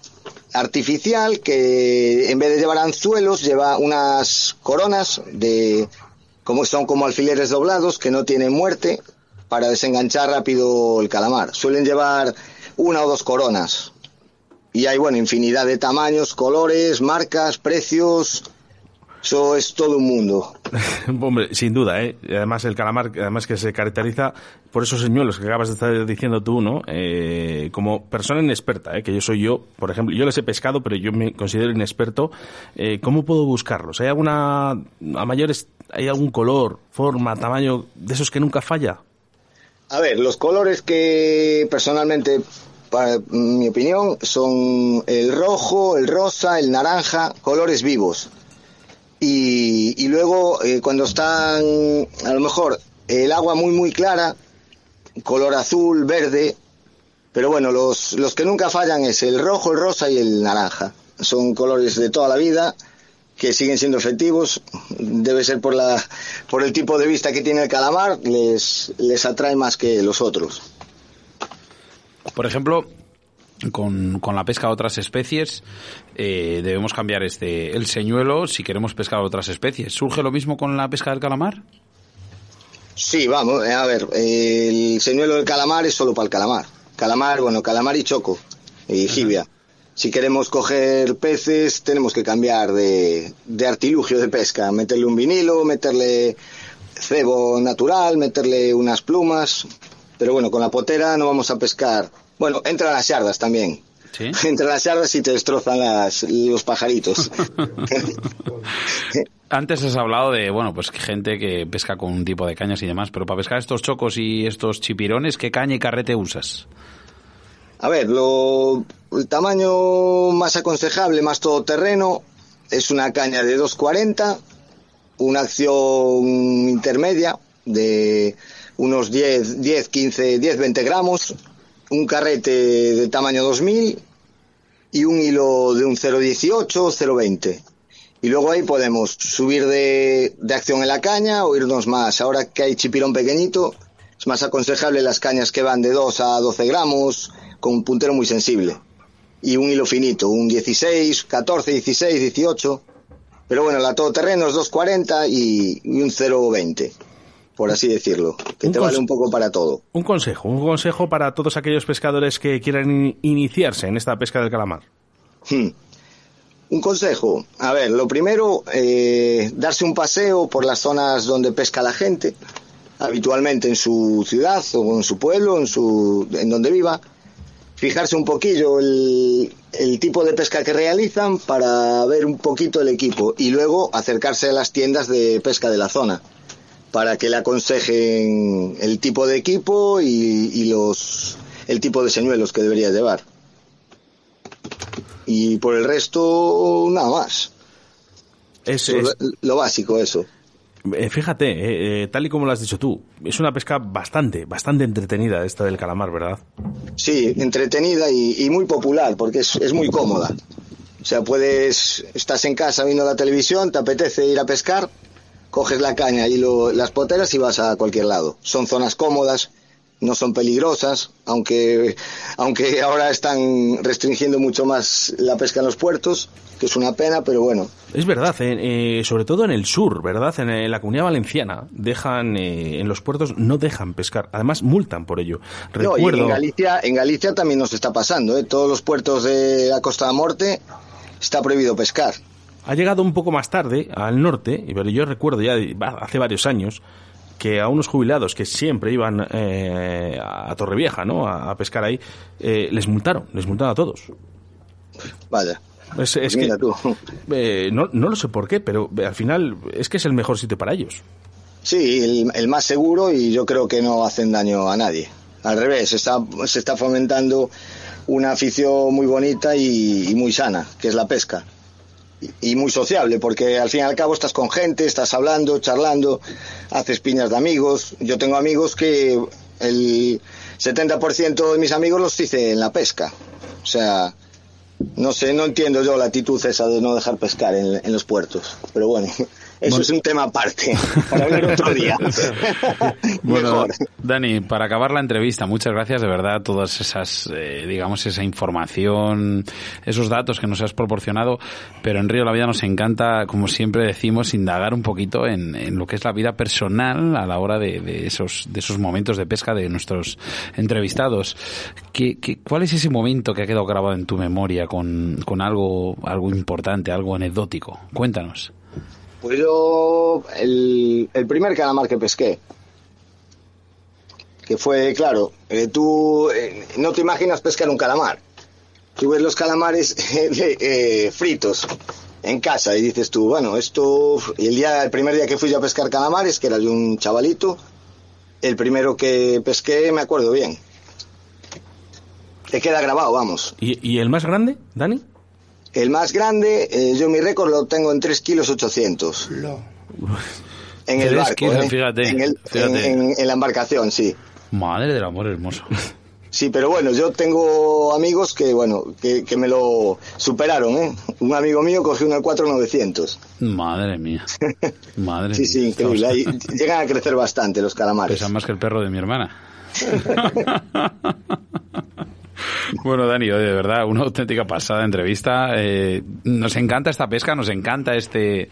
artificial que en vez de llevar anzuelos lleva unas coronas de como son como alfileres doblados que no tienen muerte para desenganchar rápido el calamar. Suelen llevar una o dos coronas. Y hay bueno infinidad de tamaños, colores, marcas, precios. Eso es todo un mundo. Hombre, sin duda, ¿eh? Además, el calamar, además que se caracteriza por esos señuelos que acabas de estar diciendo tú, ¿no? Eh, como persona inexperta, ¿eh? Que yo soy yo, por ejemplo, yo les he pescado, pero yo me considero inexperto. Eh, ¿Cómo puedo buscarlos? ¿Hay alguna, a mayores, hay algún color, forma, tamaño de esos que nunca falla? A ver, los colores que personalmente, para mi opinión, son el rojo, el rosa, el naranja, colores vivos. Y, y luego, eh, cuando están, a lo mejor, el agua muy, muy clara, color azul, verde, pero bueno, los, los que nunca fallan es el rojo, el rosa y el naranja. Son colores de toda la vida que siguen siendo efectivos. Debe ser por, la, por el tipo de vista que tiene el calamar, les, les atrae más que los otros. Por ejemplo, con, con la pesca de otras especies, eh, debemos cambiar este el señuelo si queremos pescar otras especies. ¿Surge lo mismo con la pesca del calamar? Sí, vamos, eh, a ver, el señuelo del calamar es solo para el calamar. Calamar, bueno, calamar y choco, y jibia. Si queremos coger peces, tenemos que cambiar de, de artilugio de pesca, meterle un vinilo, meterle cebo natural, meterle unas plumas. Pero bueno, con la potera no vamos a pescar. Bueno, entran las yardas también. ¿Sí? Entran las yardas y te destrozan las, los pajaritos. Antes has hablado de, bueno, pues gente que pesca con un tipo de cañas y demás, pero para pescar estos chocos y estos chipirones, ¿qué caña y carrete usas? A ver, lo, el tamaño más aconsejable, más todoterreno, es una caña de 240, una acción intermedia de unos 10, 10, 15, 10, 20 gramos, un carrete de tamaño 2000 y un hilo de un 0,18 o 0,20. Y luego ahí podemos subir de, de acción en la caña o irnos más. Ahora que hay chipirón pequeñito, es más aconsejable las cañas que van de 2 a 12 gramos, con un puntero muy sensible. Y un hilo finito, un 16, 14, 16, 18. Pero bueno, la todoterreno es 240 y, y un 020, por así decirlo. Que Un te vale un poco para todo. Un consejo, un consejo para todos aquellos pescadores que quieran in- iniciarse en esta pesca del calamar. Hmm. Un consejo. A ver, lo primero, eh, darse un paseo por las zonas donde pesca la gente, habitualmente en su ciudad o en su pueblo, en, su, en donde viva. Fijarse un poquillo el, el tipo de pesca que realizan para ver un poquito el equipo y luego acercarse a las tiendas de pesca de la zona para que le aconsejen el tipo de equipo y, y los el tipo de señuelos que debería llevar. Y por el resto, nada más. Es, Lo- es- lo básico, eso. eh, fíjate, eh, eh, tal y como lo has dicho tú, es una pesca bastante, bastante entretenida esta del calamar, ¿verdad? Sí, entretenida y, y muy popular, porque es, es muy cómoda. O sea, puedes, estás en casa viendo la televisión, te apetece ir a pescar, coges la caña y lo- las poteras y vas a cualquier lado. Son zonas cómodas, no son peligrosas, aunque, aunque ahora están restringiendo mucho más la pesca en los puertos, que es una pena, pero bueno. Es verdad, eh, eh, sobre todo en el sur, ¿verdad? En, la comunidad valenciana dejan, eh, en los puertos no dejan pescar, además multan por ello. No, y Recuerdo, en Galicia, en Galicia también nos está pasando, ¿eh? todos los puertos de la Costa de Morte está prohibido pescar. Ha llegado un poco más tarde al norte, y pero yo recuerdo ya hace varios años que a unos jubilados que siempre iban eh, a Torrevieja, ¿no? A, a pescar ahí, eh, les multaron, les multaron a todos. Vaya. Es, es Pues que tú. eh, no, no lo sé por qué, pero eh, al final es que es el mejor sitio para ellos. Sí, el, el más seguro y yo creo que no hacen daño a nadie. Al revés, se está, se está fomentando una afición muy bonita y, y muy sana, que es la pesca. Y, muy sociable, porque al fin y al cabo estás con gente, estás hablando, charlando, haces piñas de amigos. Yo tengo amigos que el 70% de mis amigos los hice en la pesca. O sea, no sé, no entiendo yo la actitud esa de no dejar pescar en, en los puertos. Pero bueno, eso es un tema aparte, para hablar otro día. Bueno, Mejor. Dani, para acabar la entrevista, muchas gracias de verdad todas esas, eh, digamos, esa información, esos datos que nos has proporcionado, pero en Río la Vida nos encanta, como siempre decimos, indagar un poquito en, en lo que es la vida personal a la hora de, de esos, de esos momentos de pesca de nuestros entrevistados. ¿Qué, qué, cuál es ese momento que ha quedado grabado en tu memoria con, con algo, algo importante, algo anecdótico? Cuéntanos. Pues yo, el, el primer calamar que pesqué, que fue, claro, eh, tú eh, no te imaginas pescar un calamar. Tú ves los calamares eh, eh, fritos en casa y dices tú, bueno, esto... Y el, día, el primer día que fui yo a pescar calamares, que era yo un chavalito, el primero que pesqué me acuerdo bien. Te queda grabado, vamos. ¿Y, y el más grande, Dani? El más grande, eh, yo mi récord lo tengo en 3 kilos 800. En el barco, kilos, ¿eh? fíjate, en, el- fíjate. en- en- en la embarcación, sí. Madre del amor hermoso. Sí, pero bueno, yo tengo amigos que, bueno, que, que me lo superaron, ¿eh? Un amigo mío cogió una 4900. Madre mía. Madre sí, mía. sí, increíble. Ahí llegan a crecer bastante los calamares. Pesan más que el perro de mi hermana. Bueno, Dani, de verdad, una auténtica pasada entrevista. Eh, nos encanta esta pesca, nos encanta este,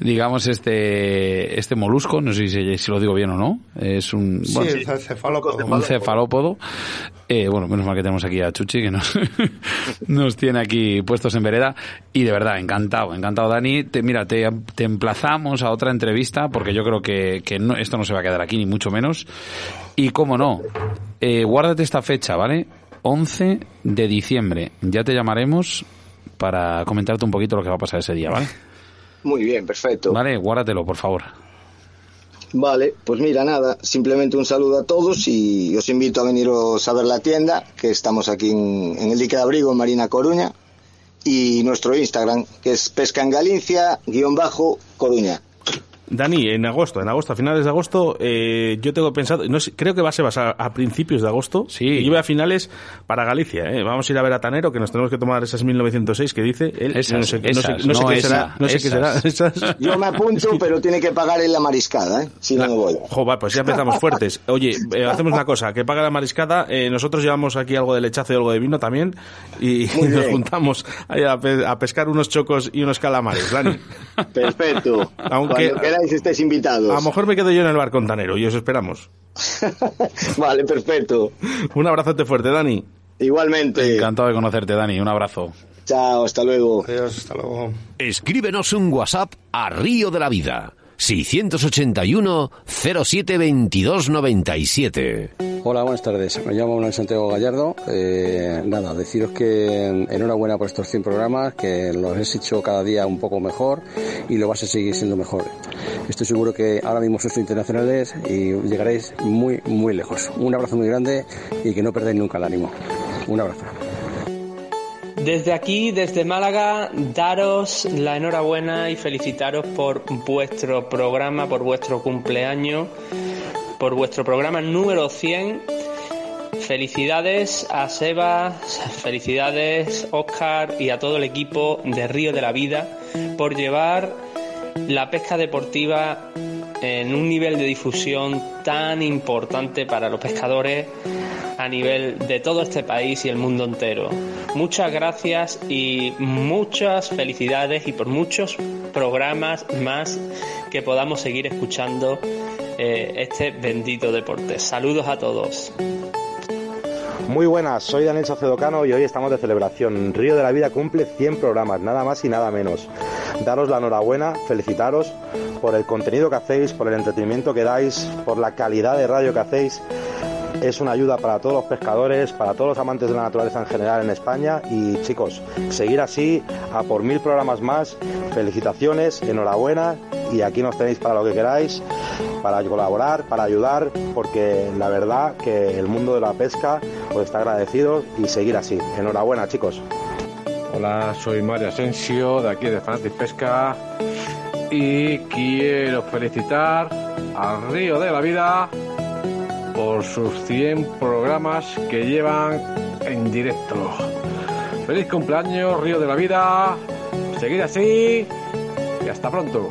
digamos, este, este molusco. No sé si, si lo digo bien o no. Es un, Sí, bueno, es cefalópodo. un cefalópodo. Eh, bueno, menos mal que tenemos aquí a Chuchi que nos, nos tiene aquí puestos en vereda. Y de verdad, encantado, encantado, Dani. Te, mira, te, te emplazamos a otra entrevista porque yo creo que, que no, esto no se va a quedar aquí, ni mucho menos. Y cómo no, eh, guárdate esta fecha, ¿vale? 11 de diciembre. Ya te llamaremos para comentarte un poquito lo que va a pasar ese día, ¿vale? Muy bien, perfecto. Vale, guárdatelo, por favor. Vale, pues mira, nada, simplemente un saludo a todos y os invito a veniros a ver la tienda, que estamos aquí en, en el dique de abrigo en Marina Coruña, y nuestro Instagram, que es pesca Dani, en agosto, en agosto, a finales de agosto, eh, yo tengo pensado, no sé, creo que va a ser a, a principios de agosto, Sí. y yo voy a finales para Galicia, ¿eh? vamos a ir a ver a Tanero, que nos tenemos que tomar esas 1906 que dice él, Esas, no sé, no sé- no sé no qué esa, será, no sé qué será. Yo me apunto, pero tiene que pagar en la mariscada, ¿eh? Si no, no voy. Jo, va, pues ya empezamos fuertes. Oye, eh, hacemos una cosa, que paga la mariscada, eh, nosotros llevamos aquí algo de lechazo y algo de vino también, y, nos juntamos a, a pescar unos chocos y unos calamares, Dani. Perfecto. Aunque- Cuando queráis invitados. A lo mejor me quedo yo en el bar con Tanero y os esperamos. vale, perfecto. Un abrazote fuerte, Dani. Igualmente. Encantado de conocerte, Dani. Un abrazo. Chao, hasta luego. Adiós, hasta luego. Escríbenos un WhatsApp a Río de la Vida. 681 07 22 97. Hola, buenas tardes. Me llamo Manuel Santiago Gallardo. Eh, nada, deciros que enhorabuena por estos 100 programas, que los has hecho cada día un poco mejor y lo vas a seguir siendo mejor. Estoy seguro que ahora mismo sois internacionales y llegaréis muy, muy lejos. Un abrazo muy grande y que no perdáis nunca el ánimo. Un abrazo. Desde aquí, desde Málaga, daros la enhorabuena y felicitaros por vuestro programa, por vuestro cumpleaños, por vuestro programa número 100. Felicidades a Sebas, felicidades Oscar y a todo el equipo de Río de la Vida por llevar la pesca deportiva en un nivel de difusión tan importante para los pescadores a nivel de todo este país y el mundo entero. Muchas gracias y muchas felicidades y por muchos programas más que podamos seguir escuchando eh, este bendito deporte. Saludos a todos. Muy buenas, soy Daniel Sacedocano y hoy estamos de celebración. Río de la Vida cumple 100 programas, nada más y nada menos. Daros la enhorabuena, felicitaros por el contenido que hacéis, por el entretenimiento que dais, por la calidad de radio que hacéis. Es una ayuda para todos los pescadores, para todos los amantes de la naturaleza en general en España y chicos, seguir así a por mil programas más. Felicitaciones, enhorabuena y aquí nos tenéis para lo que queráis, para colaborar, para ayudar, porque la verdad que el mundo de la pesca os está agradecido y seguir así. Enhorabuena chicos. Hola, soy Mario Asensio de aquí de Fanatic Pesca y quiero felicitar al Río de la Vida por sus 100 programas que llevan en directo. Feliz cumpleaños, Río de la Vida. Seguid así y hasta pronto.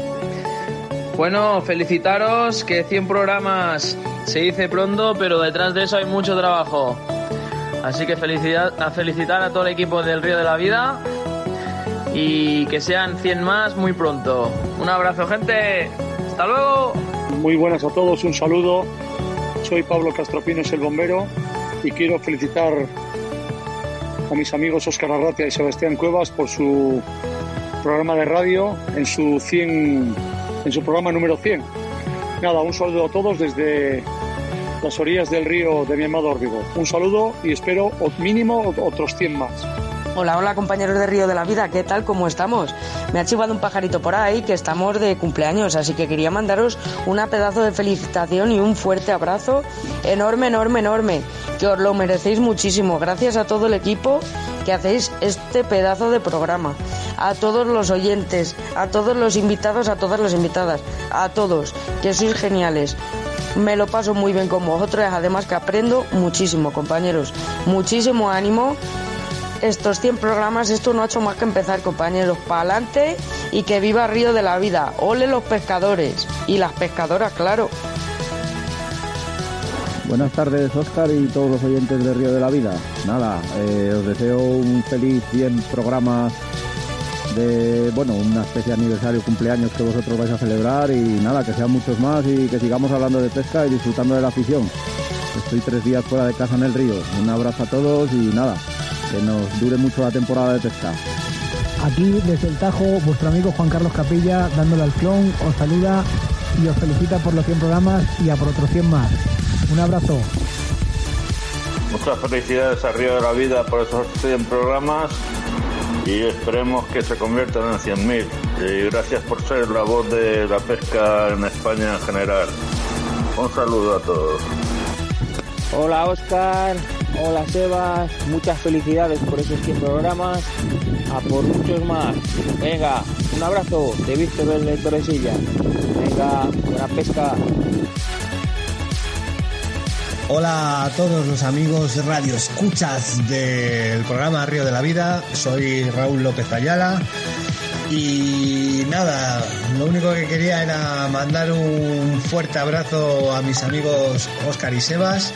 Bueno, felicitaros que 100 programas se dice pronto, pero detrás de eso hay mucho trabajo. Así que felicidad, a felicitar a todo el equipo del Río de la Vida y que sean 100 más muy pronto. Un abrazo, gente. Hasta luego. Muy buenas a todos, un saludo. Soy Pablo Castropines, el bombero, y quiero felicitar a mis amigos Óscar Arratia y Sebastián Cuevas por su programa de radio en su 100, en su programa número 100. Nada, un saludo a todos desde las orillas del río de mi amado Órbigo. Un saludo y espero mínimo otros 100 más. Hola, hola compañeros de Río de la Vida, ¿qué tal? ¿Cómo estamos? Me ha chivado un pajarito por ahí que estamos de cumpleaños, así que quería mandaros una pedazo de felicitación y un fuerte abrazo enorme, enorme, enorme, que os lo merecéis muchísimo. Gracias a todo el equipo que hacéis este pedazo de programa, a todos los oyentes, a todos los invitados, a todas las invitadas, a todos, que sois geniales. me lo paso muy bien con vosotros, además que aprendo muchísimo, compañeros. Muchísimo ánimo. Estos 100 programas, esto no ha hecho más que empezar, compañeros. Para adelante y que viva Río de la Vida. Ole los pescadores y las pescadoras, claro. Buenas tardes, Oscar y todos los oyentes de Río de la Vida. Nada, eh, os deseo un feliz 100 programas de, bueno, una especie de aniversario, cumpleaños que vosotros vais a celebrar y nada, que sean muchos más y que sigamos hablando de pesca y disfrutando de la afición. Estoy tres días fuera de casa en el río. Un abrazo a todos y nada, que nos dure mucho la temporada de pesca. Aquí desde el Tajo, vuestro amigo Juan Carlos Capilla, dándole al clon, os saluda y os felicita por los 100 programas y a por otros 100 más. Un abrazo. Muchas felicidades a Río de la Vida por esos 100 programas y esperemos que se conviertan en 100.000. Y gracias por ser la voz de la pesca en España en general. Un saludo a todos. Hola Oscar, hola Sebas, muchas felicidades por esos 100 programas, a por muchos más. Venga, un abrazo de Víctor de Torresilla. Venga, buena pesca. Hola a todos los amigos radio escuchas del programa Río de la Vida. Soy Raúl López Ayala. Y nada, lo único que quería era mandar un fuerte abrazo a mis amigos Oscar y Sebas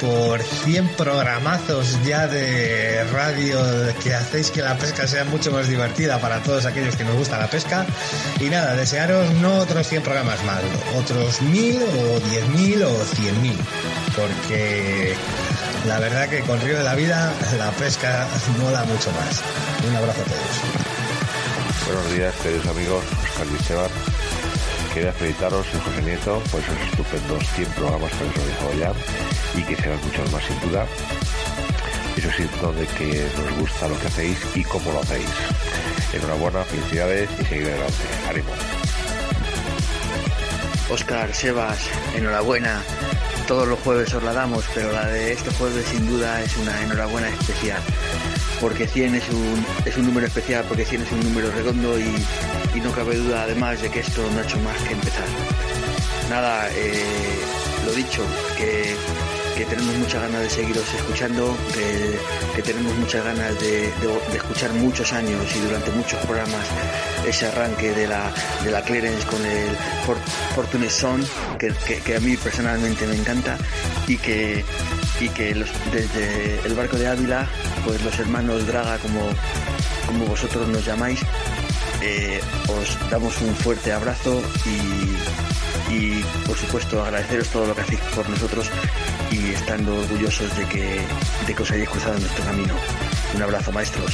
por 100 programazos ya de radio que hacéis que la pesca sea mucho más divertida para todos aquellos que nos gusta la pesca. Y nada, desearos no otros 100 programas más, otros 1000 o 10.000 o 100.000, porque la verdad que con Río de la Vida la pesca mola mucho más. Un abrazo a todos. Buenos días, queridos amigos, Oscar. Quería felicitaros, soy José Nieto, por esos estupendos 100 programas que habéis realizado ya y que serán muchos más sin duda. Eso sí, de que nos gusta lo que hacéis y cómo lo hacéis. Enhorabuena, felicidades y seguir adelante. Ánimo. Oscar, Sebas, enhorabuena. Todos los jueves os la damos, pero la de este jueves sin duda es una enhorabuena especial. Porque 100 es un, es un número especial, porque 100 es un número redondo y, y no cabe duda además de que esto no ha hecho más que empezar. Nada, eh, lo dicho, que, que tenemos muchas ganas de seguiros escuchando, que, tenemos muchas ganas de, de- de escuchar muchos años y durante muchos programas ese arranque de la, de la Clarence con el For- Fortune Son, que- que a mí personalmente me encanta, y que, y que desde el barco de Ávila, pues los hermanos Draga, como, como vosotros nos llamáis, eh, os damos un fuerte abrazo y, y, por supuesto agradeceros todo lo que hacéis por nosotros y estando orgullosos de que, de que os hayáis cruzado en nuestro camino. Un abrazo maestros.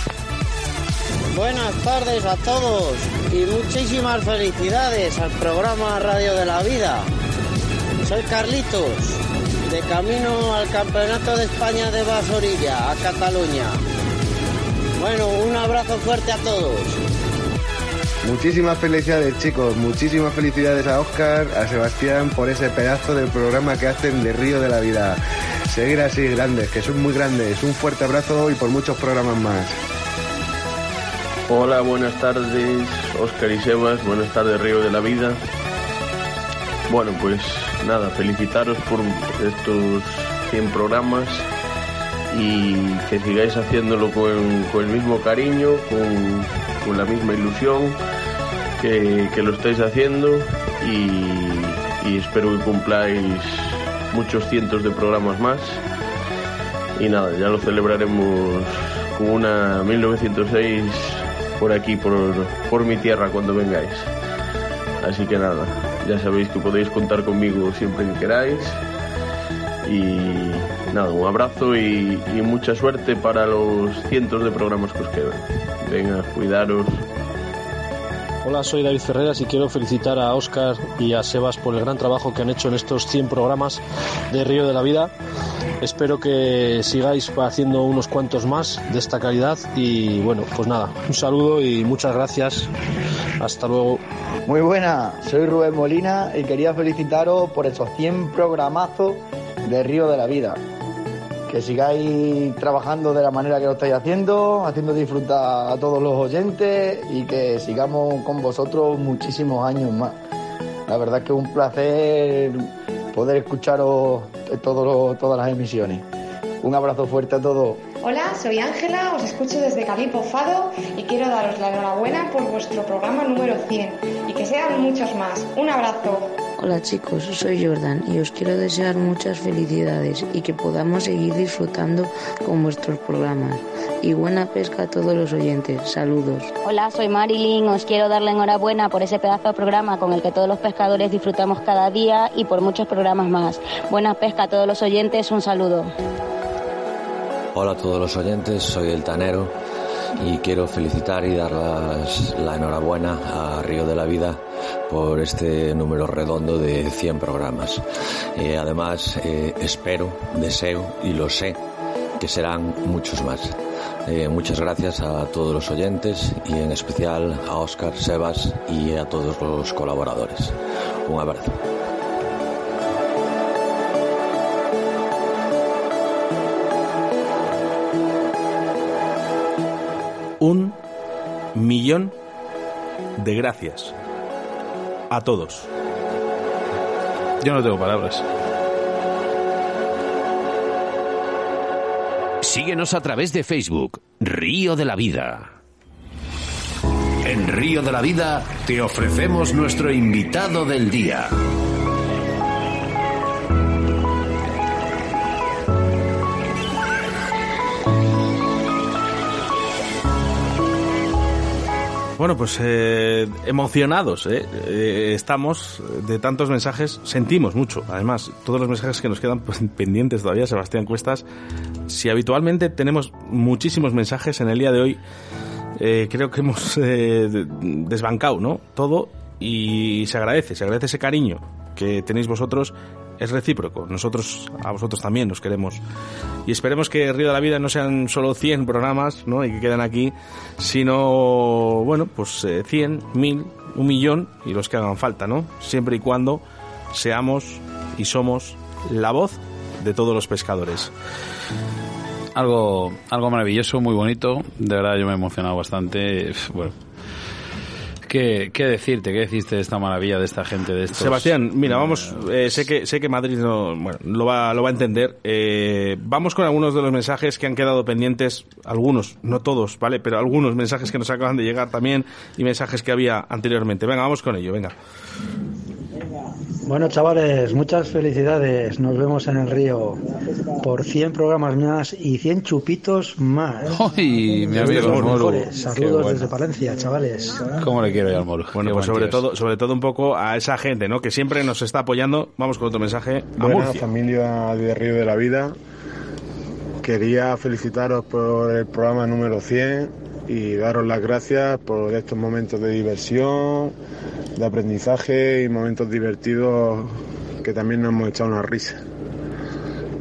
Buenas tardes a todos y muchísimas felicidades al programa Radio de la Vida. Soy Carlitos, de camino al Campeonato de España de Basorilla, a Cataluña. Bueno, un abrazo fuerte a todos. Muchísimas felicidades chicos, muchísimas felicidades a Oscar, a Sebastián por ese pedazo del programa que hacen de Río de la Vida. Seguir así grandes, que son muy grandes. Un fuerte abrazo y por muchos programas más. Hola, buenas tardes, Oscar y Sebas, buenas tardes, Río de la Vida. Bueno, pues nada, felicitaros por estos 100 programas y que sigáis haciéndolo con, el mismo cariño, con, la misma ilusión que, que lo estáis haciendo y, y espero que cumpláis muchos cientos de programas más. Y nada, ya lo celebraremos con una 1906 por aquí, por, por mi tierra, cuando vengáis. Así que nada, ya sabéis que podéis contar conmigo siempre que queráis. Y nada, un abrazo y, mucha suerte para los cientos de programas que os quedan. Venga, cuidaros. Hola, soy David Ferreras y quiero felicitar a Óscar y a Sebas por el gran trabajo que han hecho en estos 100 programas de Río de la Vida. Espero que sigáis haciendo unos cuantos más de esta calidad y bueno, pues nada, un saludo y muchas gracias. Hasta luego. Muy buena, soy Rubén Molina y quería felicitaros por esos 100 programazos de Río de la Vida. Que sigáis trabajando de la manera que lo estáis haciendo, haciendo disfrutar a todos los oyentes y que sigamos con vosotros muchísimos años más. La verdad es que es un placer poder escucharos todas las emisiones. Un abrazo fuerte a todos. Hola, soy Ángela, os escucho desde Calipo Fado y quiero daros la enhorabuena por vuestro programa número 100 y que sean muchos más. Un abrazo. Hola chicos, soy Jordan y os quiero desear muchas felicidades y que podamos seguir disfrutando con vuestros programas. Y buena pesca a todos los oyentes. Saludos. Hola, soy Marilyn. Os quiero dar la enhorabuena por ese pedazo de programa con el que todos los pescadores disfrutamos cada día y por muchos programas más. Buena pesca a todos los oyentes. Un saludo. Hola a todos los oyentes, soy el Tanero y quiero felicitar y dar la enhorabuena a Río de la Vida por este número redondo de 100 programas. Eh, además, eh, espero, deseo y lo sé que serán muchos más. Eh, muchas gracias a todos los oyentes y en especial a Óscar, Sebas y a todos los colaboradores. Un abrazo. Un millón de gracias a todos. Yo no tengo palabras. Síguenos a través de Facebook, Río de la Vida. En Río de la Vida te ofrecemos nuestro invitado del día. Bueno, pues eh, emocionados ¿eh? Eh, estamos de tantos mensajes, sentimos mucho, además, todos los mensajes que nos quedan pues, pendientes todavía, Sebastián Cuestas. Si habitualmente tenemos muchísimos mensajes en el día de hoy, eh, creo que hemos desbancado ¿no? todo y se agradece, se agradece ese cariño que tenéis vosotros es recíproco. Nosotros a vosotros también nos queremos. Y esperemos que Río de la Vida no sean solo 100 programas ¿no? y que quedan aquí, sino, bueno, pues eh, 100, 1000, un millón y los que hagan falta, ¿no? Siempre y cuando seamos y somos la voz de todos los pescadores. Algo, algo maravilloso, muy bonito. De verdad, yo me he emocionado bastante. Bueno, ¿qué, qué decirte? ¿Qué deciste de esta maravilla de esta gente? De estos, Sebastián, mira, vamos, eh, sé que sé que Madrid no, bueno, lo va lo va a entender. Eh, vamos con algunos de los mensajes que han quedado pendientes, algunos, no todos, ¿vale? Pero algunos mensajes que nos acaban de llegar también y mensajes que había anteriormente. Venga, vamos con ello, venga. Bueno, chavales, muchas felicidades. Nos vemos en el río por 100 programas más y 100 chupitos más. ¡Ay, mi amigo los Moru! mejores. Saludos bueno. desde Palencia, chavales. ¿Cómo le quiero yo al moro? Bueno, Qué pues sobre todo, sobre todo un poco a esa gente, ¿no? Que siempre nos está apoyando. Vamos con otro mensaje a Buenas Murcia. familia de Río de la Vida. Quería felicitaros por el programa número 100 y daros las gracias por estos momentos de diversión, de aprendizaje y momentos divertidos que también nos hemos echado una risa.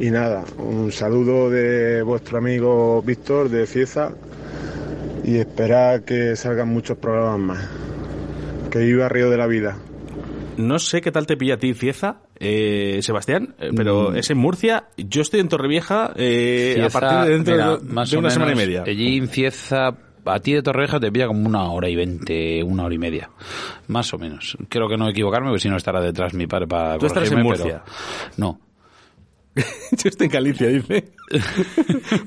Y nada, un saludo de vuestro amigo Víctor de Cieza y esperar que salgan muchos programas más. Que viva Río de la Vida. No sé qué tal te pilla a ti, Cieza, eh, Sebastián, eh, pero Mm. es en Murcia. Yo estoy en Torrevieja eh, a partir de dentro mira, de, más de o una semana y media. Allí en Cieza, a ti de Torreja te pilla como una hora y veinte, una hora y media. Más o menos. Creo que no equivocarme, porque si no estará detrás mi padre para Tú estarás en Murcia. pero- No. Yo estoy en Galicia, dice.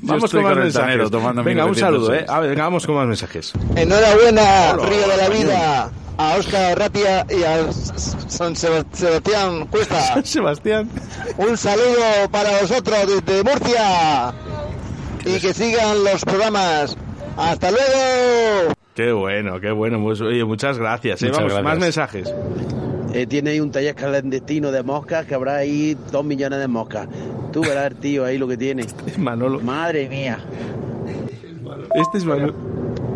vamos con más con mensajes. Venga, un 1906. saludo, ¿eh? A ver, venga, vamos con más mensajes. Enhorabuena, Hola, Río de la. Vida, a Óscar Ratia y a San Seb- Sebastián Cuesta. Sebastián. Un saludo para vosotros desde Murcia y que sigan los programas. ¡Hasta luego! Qué bueno, qué bueno. Pues, oye, muchas gracias. ¿eh? Muchas Vamos, más mensajes. Eh, tiene ahí un taller clandestino de moscas que habrá ahí dos millones de moscas. Tú verás tío ahí lo que tiene. Manolo. Madre mía. Este es Manolo.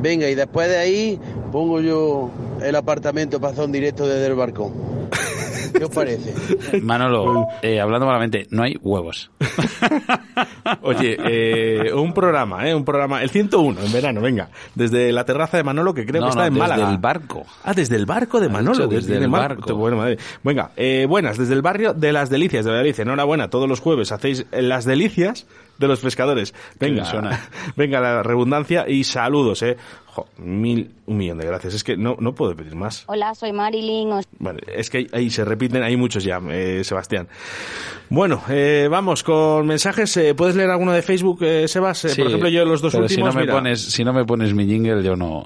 Venga, y después de ahí pongo yo el apartamento para hacer un directo desde el barco. ¿Qué os parece? Manolo, eh, hablando malamente, no hay huevos. Oye, eh, un programa, ¿eh? Un programa, el 101 en verano, venga, desde la terraza de Manolo, que creo No, que está no, en desde Málaga. el barco. Ah, desde el barco de Manolo. dicho desde el barco. Bueno, madre. Venga, eh, buenas, desde el barrio de las Delicias de Valladolid. Enhorabuena, todos los jueves hacéis las delicias de los pescadores. Venga, venga la redundancia y saludos, eh. Jo, mil, un millón de gracias. Es que no, no puedo pedir más. Hola, soy Marilyn. Os Vale, es que ahí, ahí se repiten, hay muchos ya, eh, Sebastián. Bueno, eh, vamos con mensajes. Eh, ¿Puedes leer alguno de Facebook, eh, Sebas? Eh, Sí, por ejemplo, yo los dos pero últimos. Si no, me mira. pones, si no me pones mi jingle, yo no,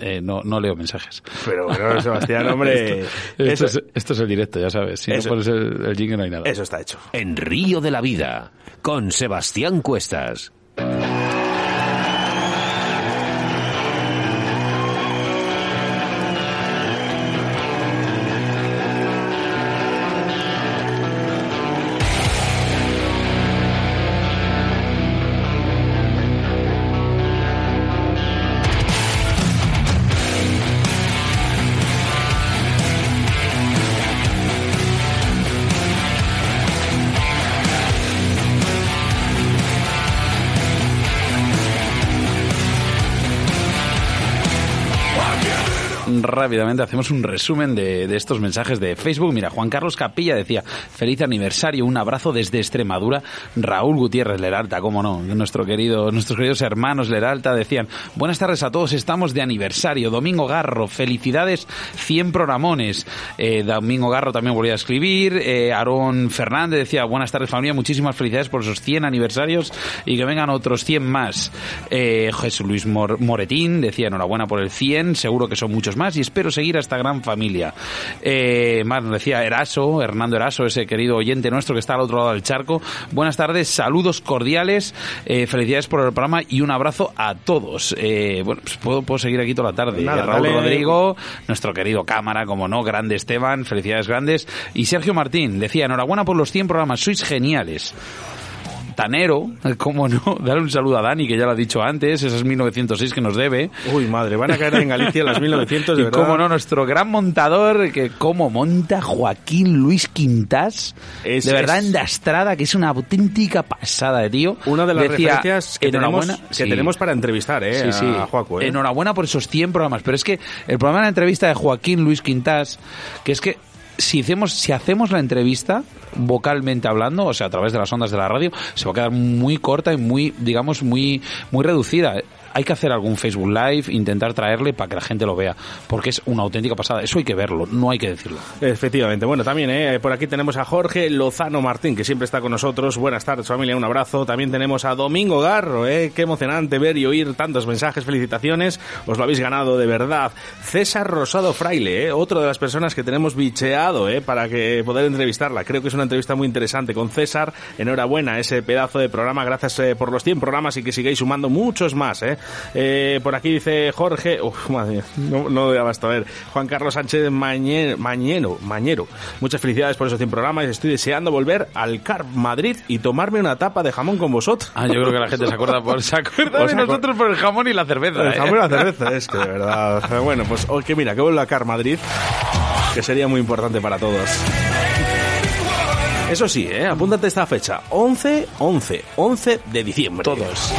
eh, no, no leo mensajes. Pero bueno, Sebastián, hombre. esto, es, esto es el directo, ya sabes. Si Eso- no pones el, el jingle, no hay nada. Eso está hecho. En Río de la Vida, con Sebastián Cuestas. Rápidamente hacemos un resumen de, de estos mensajes de Facebook. Mira, Juan Carlos Capilla decía, feliz aniversario, un abrazo desde Extremadura. Raúl Gutiérrez Leralta, cómo no, nuestro querido, nuestros queridos hermanos Leralta decían, buenas tardes a todos, estamos de aniversario. Domingo Garro, felicidades, 100 programones. Eh, Domingo Garro también volvía a escribir. Eh, Aarón Fernández decía, buenas tardes familia, muchísimas felicidades por esos 100 aniversarios y que vengan otros 100 más. Eh, Jesús Luis Mor- Moretín decía, enhorabuena por el 100, seguro que son muchos más y espero seguir a esta gran familia. Eh, más nos decía Eraso, Hernando Eraso, ese querido oyente nuestro que está al otro lado del charco. Buenas tardes, saludos cordiales, eh, felicidades por el programa y un abrazo a todos. Eh, bueno, pues puedo, puedo seguir aquí toda la tarde. Nada, Raúl dale- Rodrigo, nuestro querido cámara, como no, grande Esteban, felicidades grandes. Y Sergio Martín decía, enhorabuena por los 100 programas, sois geniales. Tanero, cómo no, darle un saludo a Dani, que ya lo ha dicho antes, esa es 1906 que nos debe. Uy, madre, van a caer en Galicia las 1900, de y verdad. cómo no, nuestro gran montador, que cómo monta Joaquín Luis Quintas, Es- de verdad es- endastrada, que es una auténtica pasada de tío. Una de las Decía, referencias que, tenemos, enhorabuena- que sí. tenemos para entrevistar, ¿eh? Sí, sí. A ¿eh? Enhorabuena por esos 100 programas. Pero es que el programa de la entrevista de Joaquín Luis Quintas, que es que si hacemos, si hacemos la entrevista vocalmente hablando, o sea, a través de las ondas de la radio, se va a quedar muy corta y muy, digamos, muy, muy reducida. Hay que hacer algún Facebook Live, intentar traerle para que la gente lo vea, porque es una auténtica pasada. Eso hay que verlo, no hay que decirlo. Efectivamente. Bueno, también ¿eh? por aquí tenemos a Jorge Lozano Martín, que siempre está con nosotros. Buenas tardes, familia, un abrazo. También tenemos a Domingo Garro, ¿eh? qué emocionante ver y oír tantos mensajes, felicitaciones. Os lo habéis ganado de verdad. César Rosado Fraile, ¿eh? otro de las personas que tenemos bicheado ¿eh? para que poder entrevistarla. Creo que es una entrevista muy interesante con César. Enhorabuena, ese pedazo de programa. Gracias eh, por los 100 programas y que sigáis sumando muchos más. ¿eh? Eh, por aquí dice Jorge, uf, madre mía, no, no abasto. A ver, Juan Carlos Sánchez Mañe- Mañero, Mañero, muchas felicidades por esos 100 programas. Estoy deseando volver al Carp Madrid y tomarme una tapa de jamón con vosotros. Ah, yo creo que la gente se acuerda por, se acuerda Os de acu- nosotros por el jamón y la cerveza. El ¿eh? jamón y la cerveza, es que de verdad. Bueno, pues que mira, que vuelva a Car Madrid, que sería muy importante para todos. Eso sí, ¿eh? apúntate esta fecha, 11, 11, 11 de diciembre. Todos.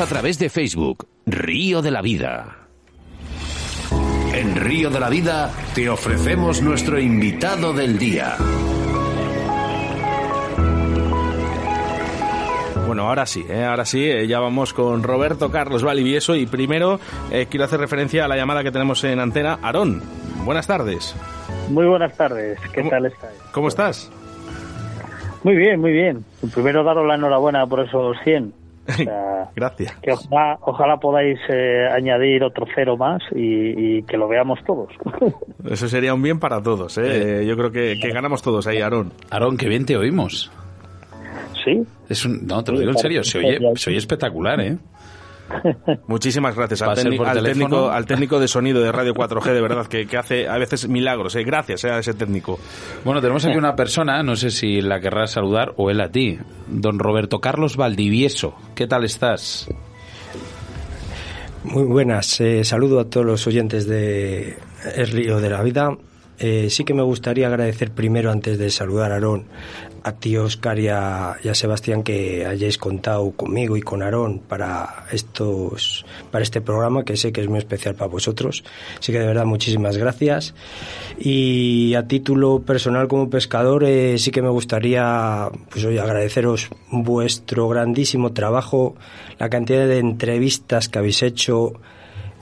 A través de Facebook, Río de la Vida. En Río de la Vida te ofrecemos nuestro invitado del día. Bueno, ahora sí, ¿eh? ahora sí, eh, ya vamos con Roberto Carlos Valivieso y primero eh, quiero hacer referencia a la llamada que tenemos en antena. Aarón, buenas tardes. Muy buenas tardes, ¿qué ¿Cómo- tal estáis? ¿Cómo estás? Muy bien, muy bien. Primero daros la enhorabuena por esos 100. O sea, Gracias. que ojalá, ojalá podáis eh, añadir otro cero más y, y que lo veamos todos. Eso sería un bien para todos. ¿eh? Yo creo que, que ganamos todos ahí, Aarón. Aarón, qué bien te oímos. Sí. Es un, no, te lo digo en serio, se oye, se oye espectacular, ¿eh? Muchísimas gracias al, técnico- al técnico, al técnico de sonido de Radio 4G, de verdad, que, que hace a veces milagros. ¿eh? Gracias eh, a ese técnico. Bueno, tenemos aquí una persona, no sé si la querrás saludar o él a ti, don Roberto Carlos Valdivieso. ¿Qué tal estás? Muy buenas, eh, saludo a todos los oyentes de El Río de la Vida. Eh, sí que me gustaría agradecer primero, antes de saludar a Aarón, a ti, Oscar, y a, Sebastián que hayáis contado conmigo y con Aarón para, estos, para este programa, que sé que es muy especial para vosotros. Así que de verdad, muchísimas gracias. Y a título personal como pescador, eh, sí que me gustaría pues, oye, agradeceros vuestro grandísimo trabajo, la cantidad de entrevistas que habéis hecho,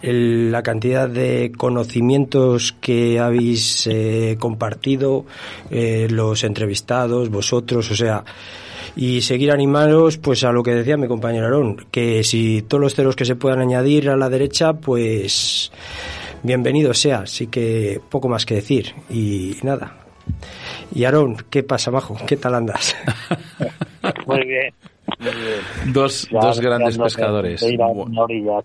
el- la cantidad de conocimientos que habéis eh, compartido, eh, los entrevistados, vosotros, o sea, y seguir animaros pues a lo que decía mi compañero Aarón, que si todos los ceros que se puedan añadir a la derecha, pues bienvenido sea, así que poco más que decir y nada. Y Aarón, ¿qué pasa, Majo? ¿Qué tal andas? Muy bien. Dos, Ya dos grandes pescadores. ir a orilla.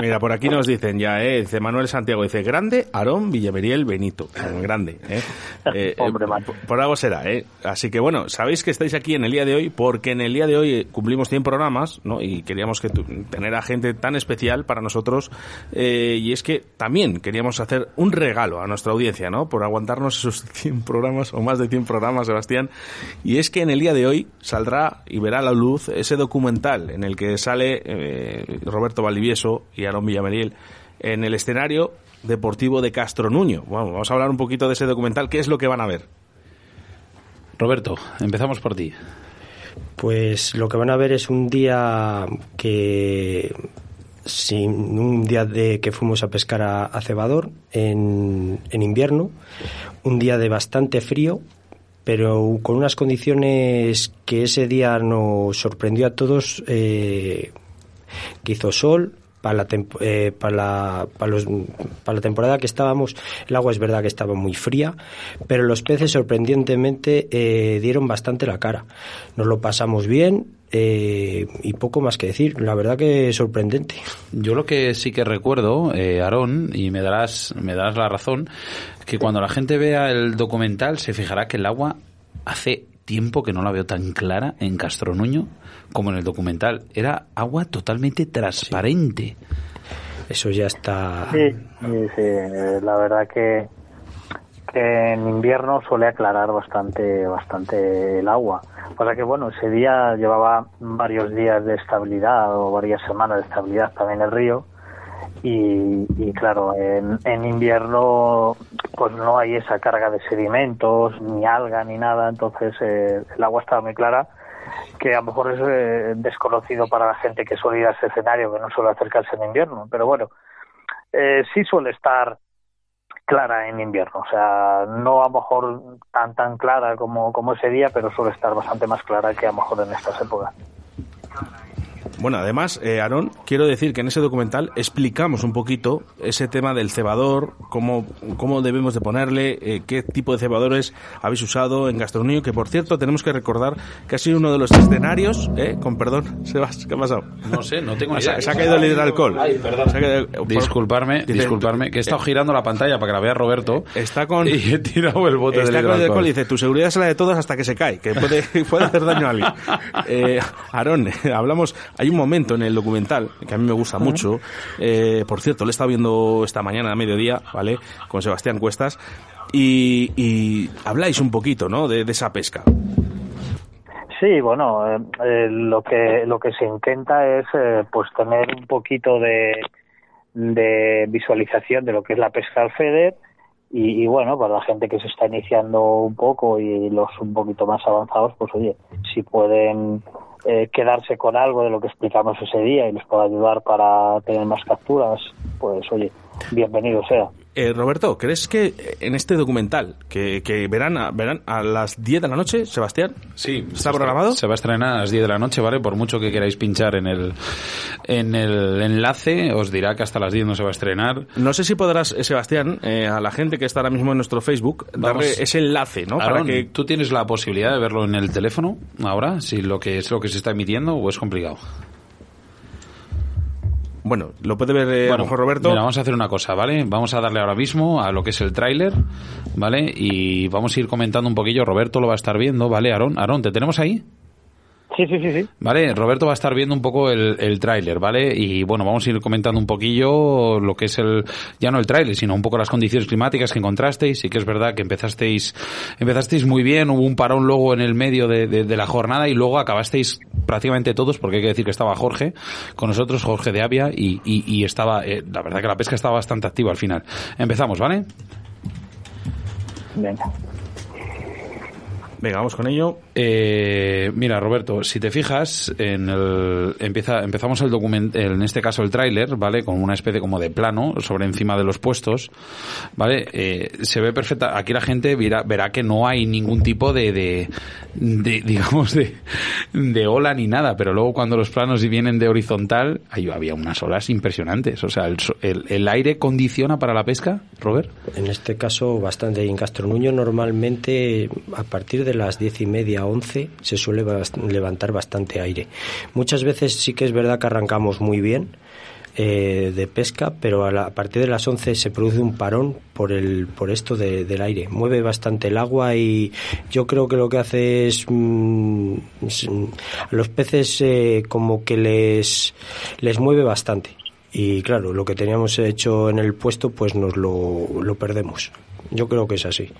Mira, por aquí nos dicen ya, ¿eh? Dice Manuel Santiago, dice, grande, Aarón, Villaveriel, Benito. Grande, ¿eh? Eh, eh, por, por algo será, ¿eh? Así que bueno, sabéis que estáis aquí en el día de hoy porque en el día de hoy eh, cumplimos 100 programas, ¿no? Y queríamos que tu- tener a gente tan especial para nosotros eh, y es que también queríamos hacer un regalo a nuestra audiencia, ¿no? Por aguantarnos esos 100 programas o más de 100 programas, Sebastián. Y es que en el día de hoy saldrá y verá a la luz ese documental en el que sale eh, Roberto Valdivieso y Aarón Villameriel en el escenario deportivo de Castro Nuño. Bueno, vamos a hablar un poquito de ese documental. ¿Qué es lo que van a ver? Roberto, empezamos por ti. Pues lo que van a ver es un día que sin un día de que fuimos a pescar a, a cebador en, en invierno, un día de bastante frío, pero con unas condiciones que ese día nos sorprendió a todos, eh, que hizo sol. Para la, eh, para, la, para, los- para la temporada que estábamos, el agua es verdad que estaba muy fría, pero los peces sorprendentemente eh, dieron bastante la cara. Nos lo pasamos bien eh, y poco más que decir. La verdad que sorprendente. Yo lo que sí que recuerdo, eh, Aarón, y me darás, me darás la razón, que cuando la gente vea el documental se fijará que el agua hace tiempo que no la veo tan clara en Castronuño como en el documental. Era agua totalmente transparente. Eso ya está. Sí, sí, sí, la verdad que, que en invierno suele aclarar bastante, bastante el agua. O sea que bueno, ese día llevaba varios días de estabilidad o varias semanas de estabilidad también el río. Y, y claro, en, en invierno pues no hay esa carga de sedimentos, ni alga, ni nada, entonces eh, el agua estaba muy clara que a lo mejor es eh, desconocido para la gente que suele ir a ese escenario, que no suele acercarse en invierno, pero bueno, eh, sí suele estar clara en invierno, o sea, no a lo mejor tan tan clara como, como ese día, pero suele estar bastante más clara que a lo mejor en estas épocas. Bueno, además, eh, Aarón, quiero decir que en ese documental explicamos un poquito ese tema del cebador, cómo, cómo debemos de ponerle, eh, qué tipo de cebadores habéis usado en Gastronomía, que por cierto tenemos que recordar que ha sido uno de los escenarios, eh, con perdón, Sebas, ¿qué ha pasado? No sé, no tengo ni Se, idea. se ha caído el hidroalcohol. Ay, perdón. Se ha caído- por- Disculparme, Dice- disculparme, que he estado girando la pantalla para que la vea Roberto. Está con. Y he tirado el bote Está del con el alcohol y dice, tu seguridad es la de todos hasta que se cae, que puede, puede hacer daño a alguien. Eh, Aarón, hablamos, hay un momento en el documental que a mí me gusta mucho, eh, por cierto, lo he estado viendo esta mañana a mediodía, ¿vale? Con Sebastián Cuestas, y, y habláis un poquito, ¿no? De, de esa pesca. Sí, bueno, eh, eh, lo que lo que se intenta es eh, pues tener un poquito de, de visualización de lo que es la pesca al FEDER y, y, bueno, para la gente que se está iniciando un poco y los un poquito más avanzados, pues oye, si pueden eh, quedarse con algo de lo que explicamos ese día y les pueda ayudar para tener más capturas, pues oye, bienvenido sea. Eh, Roberto, ¿crees que en este documental, que, que verán, a, verán a las 10 de la noche, Sebastián? Sí, ¿Está programado? Se va a estrenar a las 10 de la noche, ¿vale? Por mucho que queráis pinchar en el, en el enlace, os dirá que hasta las 10 no se va a estrenar. No sé si podrás, eh, Sebastián, eh, a la gente que está ahora mismo en nuestro Facebook, darle Vamos. ese enlace, ¿no? Para que ¿tú tienes la posibilidad de verlo en el teléfono ahora? Si lo que es lo que se está emitiendo o es complicado. Bueno, lo puede ver eh, a lo mejor Roberto. Mira, vamos a hacer una cosa, ¿vale? Vamos a darle ahora mismo a lo que es el tráiler, ¿vale? Y vamos a ir comentando un poquillo. Roberto lo va a estar viendo, ¿vale? Aarón, Aarón, ¿te tenemos ahí? Sí, sí, sí, sí. Vale, Roberto va a estar viendo un poco el, el tráiler, ¿vale? Y bueno, vamos a ir comentando un poquillo lo que es el, ya no el tráiler, sino un poco las condiciones climáticas que encontrasteis. Sí que es verdad que empezasteis, empezasteis muy bien, hubo un parón luego en el medio de, de, de la jornada y luego acabasteis prácticamente todos, porque hay que decir que estaba Jorge con nosotros, Jorge de Avia, y, y, y estaba, eh, la verdad que la pesca estaba bastante activa al final. Empezamos, ¿vale? Venga. Venga, vamos con ello. Eh, mira, Roberto, si te fijas, en el, empieza, empezamos el documento, en este caso el tráiler, ¿vale? Con una especie como de plano sobre encima de los puestos, ¿vale? Eh, se ve perfecta. Aquí la gente verá, verá que no hay ningún tipo de, de, de, digamos, de, de ola ni nada, pero luego cuando los planos vienen de horizontal, ahí había unas olas impresionantes. O sea, el, el, el aire condiciona para la pesca, Robert. En este caso, bastante. En Castronuño, normalmente, a partir de las diez y media, once, se suele levantar bastante aire. Muchas veces sí que es verdad que arrancamos muy bien eh, de pesca, pero a, la, a, partir de las 11 se produce un parón por el por esto de, del aire. Mueve bastante el agua y yo creo que lo que hace es mmm, a los peces eh, como que les les mueve bastante. Y claro, lo que teníamos hecho en el puesto, pues nos lo, lo perdemos. Yo creo que es así.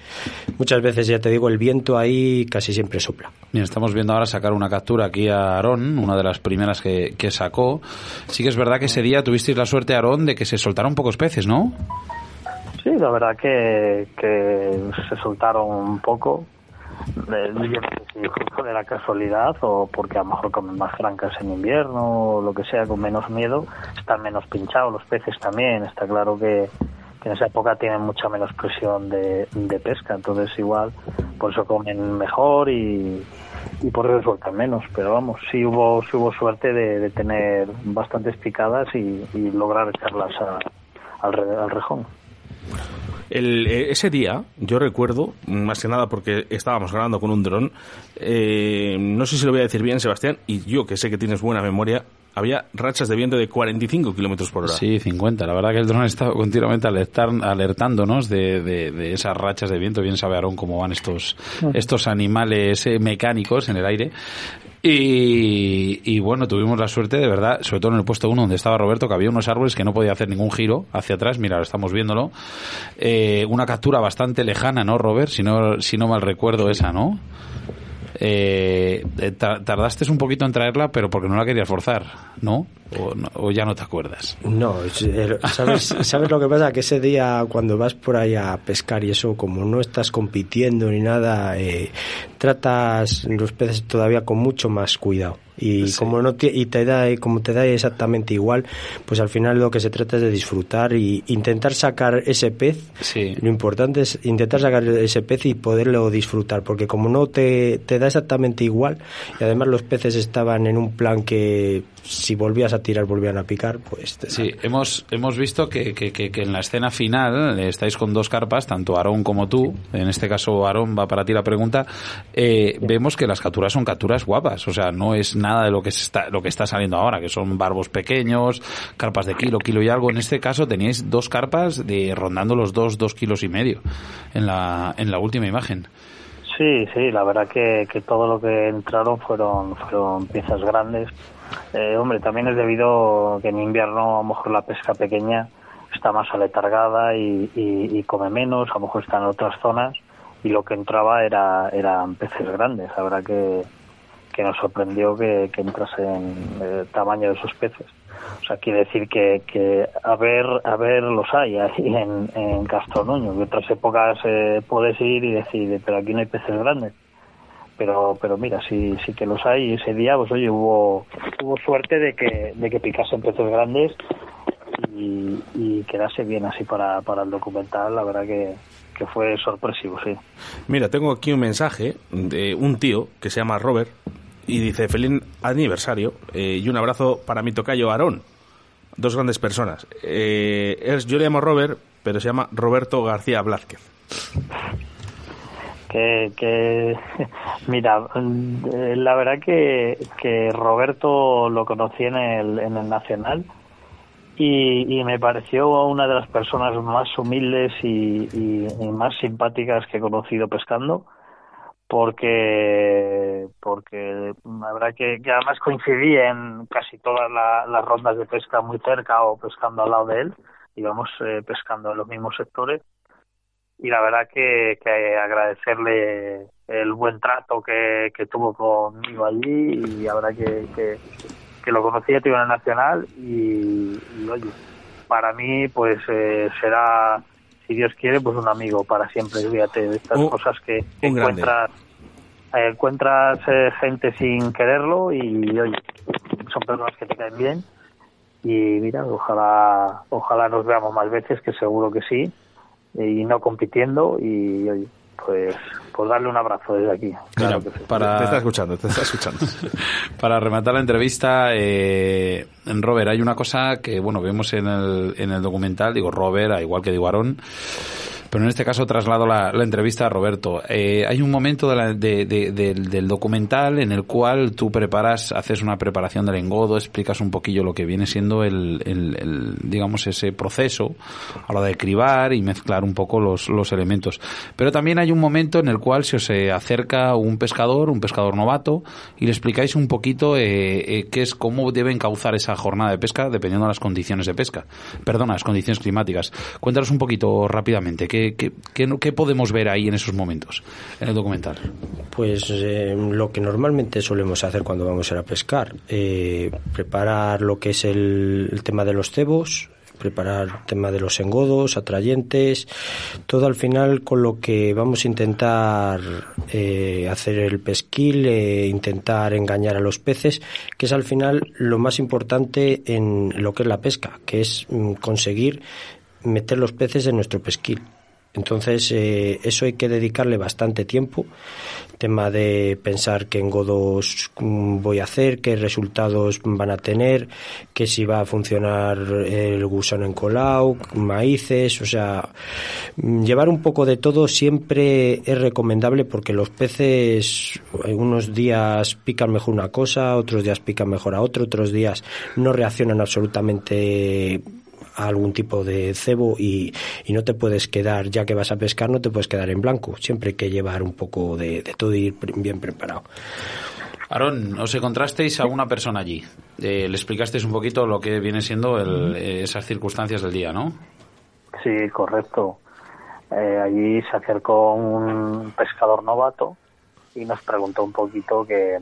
Muchas veces, ya te digo, el viento ahí casi siempre sopla. Bien, estamos viendo ahora sacar una captura aquí a Aarón, una de las primeras que, que sacó. Sí que es verdad que ese día tuvisteis la suerte, Aarón, de que se soltaron pocos peces, ¿no? Sí, la verdad que, que se soltaron un poco. Eh, yo no sé si justo de la casualidad o porque a lo mejor comen más francas en invierno o lo que sea, con menos miedo, están menos pinchados los peces también. Está claro que, que en esa época tienen mucha menos presión de, de, pesca, entonces igual por eso comen mejor y, y por eso sueltan menos, pero vamos, sí hubo, sí hubo suerte de, de tener bastantes picadas y, lograr echarlas a, al, al rejón. El, ese día, yo recuerdo, más que nada porque estábamos grabando con un dron, eh, no sé si lo voy a decir bien, Sebastián, y yo que sé que tienes buena memoria, había rachas de viento de 45 kilómetros por hora. Sí, 50. La verdad que el dron estaba continuamente alertar, alertándonos de, de, de, esas rachas de viento. Bien sabe Aarón cómo van estos, estos animales eh, mecánicos en el aire. Y, y, bueno, tuvimos la suerte, de verdad, sobre todo en el puesto uno donde estaba Roberto, que había unos árboles que no podía hacer ningún giro hacia atrás. Mira, estamos viéndolo. Eh, una captura bastante lejana, ¿no, Robert? Si no, si no mal recuerdo esa, ¿no? Eh, tardaste un poquito en traerla, pero porque no la querías forzar, ¿no? O, no, o ya no te acuerdas. No, ¿sabes, ¿sabes lo que pasa? Que ese día cuando vas por ahí a pescar y eso, como no estás compitiendo ni nada, eh, tratas los peces todavía con mucho más cuidado y sí. como no te, y te da como te da exactamente igual pues al final lo que se trata es de disfrutar y intentar sacar ese pez sí. lo importante es intentar sacar ese pez y poderlo disfrutar porque como no te, te da exactamente igual y además los peces estaban en un plan que si volvías a tirar volvían a picar pues sí hemos hemos visto que, que, que, que en la escena final estáis con dos carpas tanto Aarón como tú en este caso Aarón va para ti la pregunta eh, sí. vemos que las capturas son capturas guapas o sea no es nada de lo que está lo que está saliendo ahora que son barbos pequeños carpas de kilo kilo y algo. En este caso teníais dos carpas de rondando los dos dos kilos y medio en la en la última imagen. Sí sí la verdad que, que todo lo que entraron fueron fueron piezas grandes. Eh, hombre, también es debido que en invierno a lo mejor la pesca pequeña está más aletargada y, y, y come menos, a lo mejor está en otras zonas y lo que entraba era eran peces grandes. La verdad que, que nos sorprendió que, que entrasen el tamaño de esos peces. O sea, quiere decir que, que a ver, a ver los hay ahí en, en Castronuño. En otras épocas eh, puedes ir y decir, pero aquí no hay peces grandes pero pero mira sí sí que los hay ese día pues oye hubo hubo suerte de que de que picasen peces grandes y, y quedase bien así para, para el documental la verdad que que fue sorpresivo sí mira tengo aquí un mensaje de un tío que se llama Robert y dice feliz aniversario eh, y un abrazo para mi tocayo Aarón dos grandes personas. Eh, es, yo le llamo Robert pero se llama Roberto García Blázquez que, que mira la verdad que, que Roberto lo conocí en el, en el Nacional y, y me pareció una de las personas más humildes y, más simpáticas que he conocido pescando porque porque la verdad que, que además coincidí en casi todas la- las rondas de pesca muy cerca o pescando al lado de él. Íbamos eh, pescando en los mismos sectores. Y la verdad que, que agradecerle el buen trato que, que tuvo conmigo allí y la verdad que, que, que lo conocí a Tribunal Nacional y, y, oye, para mí pues eh, será, si Dios quiere, pues un amigo para siempre, fíjate, de estas cosas que encuentras eh, encuentras eh, gente sin quererlo y oye, son personas que te caen bien. Y mira, ojalá ojalá nos veamos más veces, que seguro que sí, y no compitiendo y oye, pues pues darle un abrazo desde aquí. Claro que sí. para- Te está escuchando, te está escuchando. Para rematar la entrevista, eh, en Robert, hay una cosa que, bueno, vemos en el, en el documental, digo Robert, a igual que digo Aarón, pero en este caso traslado la, entrevista a Roberto. Eh, hay un momento del, documental en el cual tú preparas, haces una preparación del engodo, explicas un poquillo lo que viene siendo el, digamos, ese proceso a la de cribar y mezclar un poco los, elementos. Pero también hay un momento en el cual se os eh, acerca un pescador, un pescador novato, y le explicáis un poquito eh, qué es, cómo debe encauzar esa jornada de pesca dependiendo de las condiciones de pesca. Perdona, las condiciones climáticas. Cuéntanos un poquito rápidamente, ¿qué, qué, podemos ver ahí en esos momentos, en el documental? Pues eh, lo que normalmente solemos hacer cuando vamos a ir a pescar, eh, preparar lo que es el, el tema de los cebos, preparar el tema de los engodos, atrayentes, todo al final con lo que vamos a intentar eh, hacer el pesquil, eh, intentar engañar a los peces, que es al final lo más importante en lo que es la pesca, que es mm, conseguir meter los peces en nuestro pesquil. Entonces, eh, eso hay que dedicarle bastante tiempo. Tema de pensar qué engodos mm, voy a hacer, qué resultados van a tener, que si va a funcionar el gusano encolado, maíces, o sea, mm, llevar un poco de todo siempre es recomendable porque los peces unos días pican mejor una cosa, otros días pican mejor a otro, otros días no reaccionan absolutamente a algún tipo de cebo y, y no te puedes quedar, ya que vas a pescar, no te puedes quedar en blanco. Siempre hay que llevar un poco de, de todo y ir bien preparado. Aarón, os encontrasteis a una persona allí. Eh, le explicasteis un poquito lo que viene siendo el- eh, esas circunstancias del día, ¿no? Sí, correcto. Eh, allí se acercó un pescador novato y nos preguntó un poquito qué,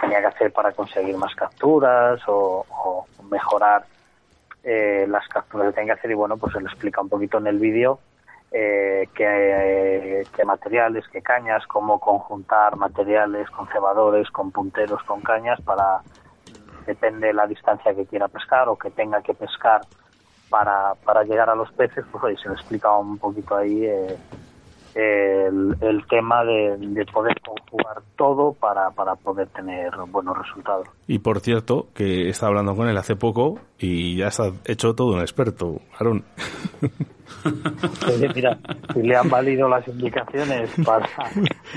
tenía que hacer para conseguir más capturas o, o mejorar eh, las capturas que tenía que hacer y bueno, pues se le explica un poquito en el vídeo eh, qué, materiales, qué cañas, cómo conjuntar materiales con cebadores, con punteros, con cañas para, depende de la distancia que quiera pescar o que tenga que pescar para, para llegar a los peces, pues oye, se le explica un poquito ahí eh, el, el tema de, de poder conjugar todo para, para poder tener buenos resultados. Y por cierto, que estaba hablando con él hace poco y ya está hecho todo un experto, Aarón. Oye, mira, si le han valido las indicaciones para,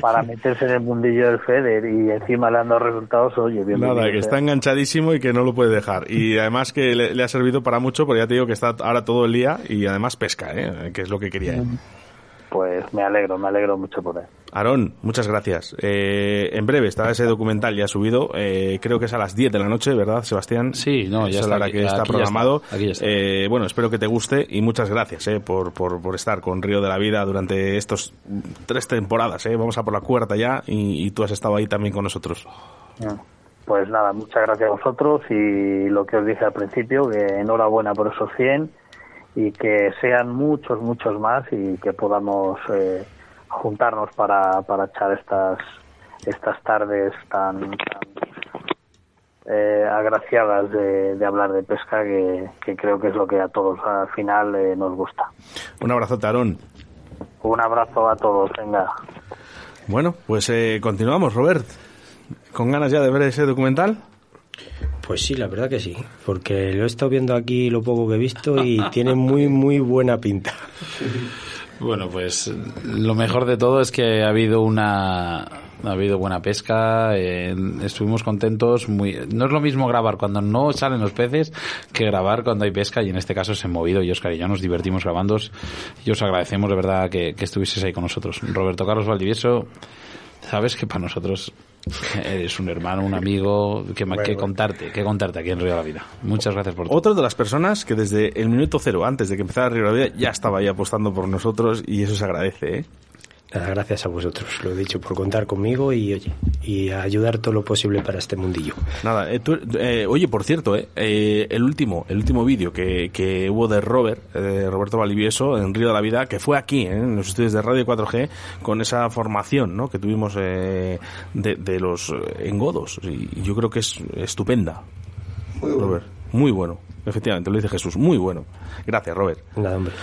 para meterse en el mundillo del FEDER y encima le han dado resultados, oye, bienvenido Nada, que está enganchadísimo y que no lo puede dejar. Y además que le, le ha servido para mucho, porque ya te digo que está ahora todo el día y además pesca, ¿eh? que es lo que quería él. Pues me alegro, me alegro mucho por él. Aarón, muchas gracias. Eh, en breve está ese documental ya subido. eh, creo que es a las 10 de la noche, ¿verdad, Sebastián? Sí, no, ya Esa es está la que está aquí ya programado. está, aquí ya está. Eh, bueno, espero que te guste y muchas gracias eh, por, por, por estar con Río de la Vida durante estos tres temporadas. Eh. Vamos a por la cuarta ya y, y tú has estado ahí también con nosotros. Pues nada, muchas gracias a vosotros y lo que os dije al principio, que enhorabuena por esos 100 y que sean muchos, muchos más y que podamos eh, juntarnos para, para echar estas estas tardes tan, tan, eh, agraciadas de, de hablar de pesca que, que creo que es lo que a todos al final eh, nos gusta. Un abrazote, Aarón. Un abrazo a todos, venga. Bueno, pues eh, continuamos, Robert. ¿Con ganas ya de ver ese documental? Pues sí, la verdad que sí, porque lo he estado viendo aquí lo poco que he visto y tiene muy, muy buena pinta. Bueno, pues lo mejor de todo es que ha habido una, Ha habido buena pesca, eh, estuvimos contentos. Muy, no es lo mismo grabar cuando no salen los peces que grabar cuando hay pesca y en este caso se han movido y Oscar y yo nos divertimos grabando y os agradecemos de verdad que, que estuvieseis ahí con nosotros. Roberto Carlos Valdivieso, sabes que para nosotros eres un hermano, un amigo, que, Bueno, que contarte, que contarte aquí en Río de la Vida. Muchas gracias por todo. Otra de las personas que desde el minuto cero, antes de que empezara Río de la Vida, ya estaba ahí apostando por nosotros y eso se agradece, ¿eh? Nada, gracias a vosotros, lo he dicho, por contar conmigo y, oye, y ayudar todo lo posible para este mundillo. Nada, eh, tú- eh, oye, por cierto, eh, eh, el último, el último vídeo que, que hubo de Robert, eh, de Roberto Valivieso, en Río de la Vida, que fue aquí, eh, en los estudios de Radio 4G, con esa formación ¿no? que tuvimos eh, de, de los eh, engodos. Y yo creo que es estupenda. Robert, muy bueno. Efectivamente, lo dice Jesús, muy bueno. Gracias, Robert. Nada, hombre.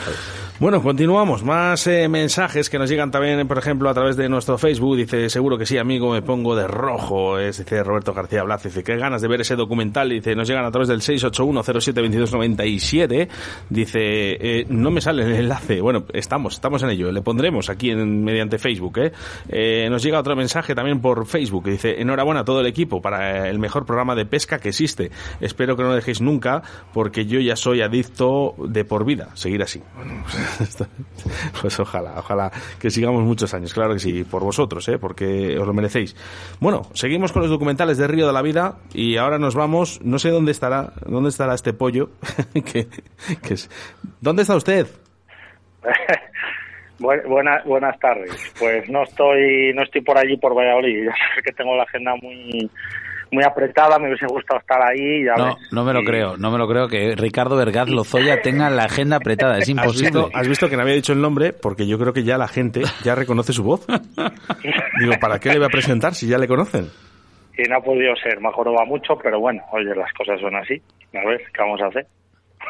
Bueno, continuamos. Más eh, mensajes que nos llegan también, por ejemplo, a través de nuestro Facebook. Dice, seguro que sí, amigo, me pongo de rojo. Es, dice Roberto García Blas. Dice, qué ganas de ver ese documental. Dice, nos llegan a través del 681072297. Dice, eh, no me sale el enlace. Bueno, estamos, estamos en ello. Le pondremos aquí en, mediante Facebook. ¿eh? Eh, nos llega otro mensaje también por Facebook. que Dice, enhorabuena a todo el equipo para el mejor programa de pesca que existe. Espero que no lo dejéis nunca, porque yo ya soy adicto de por vida. Seguir así. Bueno, pues ojalá, ojalá que sigamos muchos años, claro que sí, por vosotros, ¿eh? porque os lo merecéis. Bueno, seguimos con los documentales de Río de la Vida y ahora nos vamos, no sé dónde estará, dónde estará este pollo, que, que es- ¿dónde está usted? Bu- buena- buenas tardes. Pues no estoy no estoy por allí por Valladolid. Ya sabes que tengo la agenda muy muy apretada. Me hubiese gustado estar ahí. Ya No, ves. no me lo creo, no me lo creo que Ricardo Vergaz Lozoya tenga la agenda apretada, es ¿Has imposible. visto, has visto que no había dicho el nombre? Porque yo creo que ya la gente ya reconoce su voz. Digo, ¿para qué le voy a presentar si ya le conocen? Y no ha podido ser. Mejor va mucho, pero bueno, oye, las cosas son así. A ver, ¿qué vamos a hacer?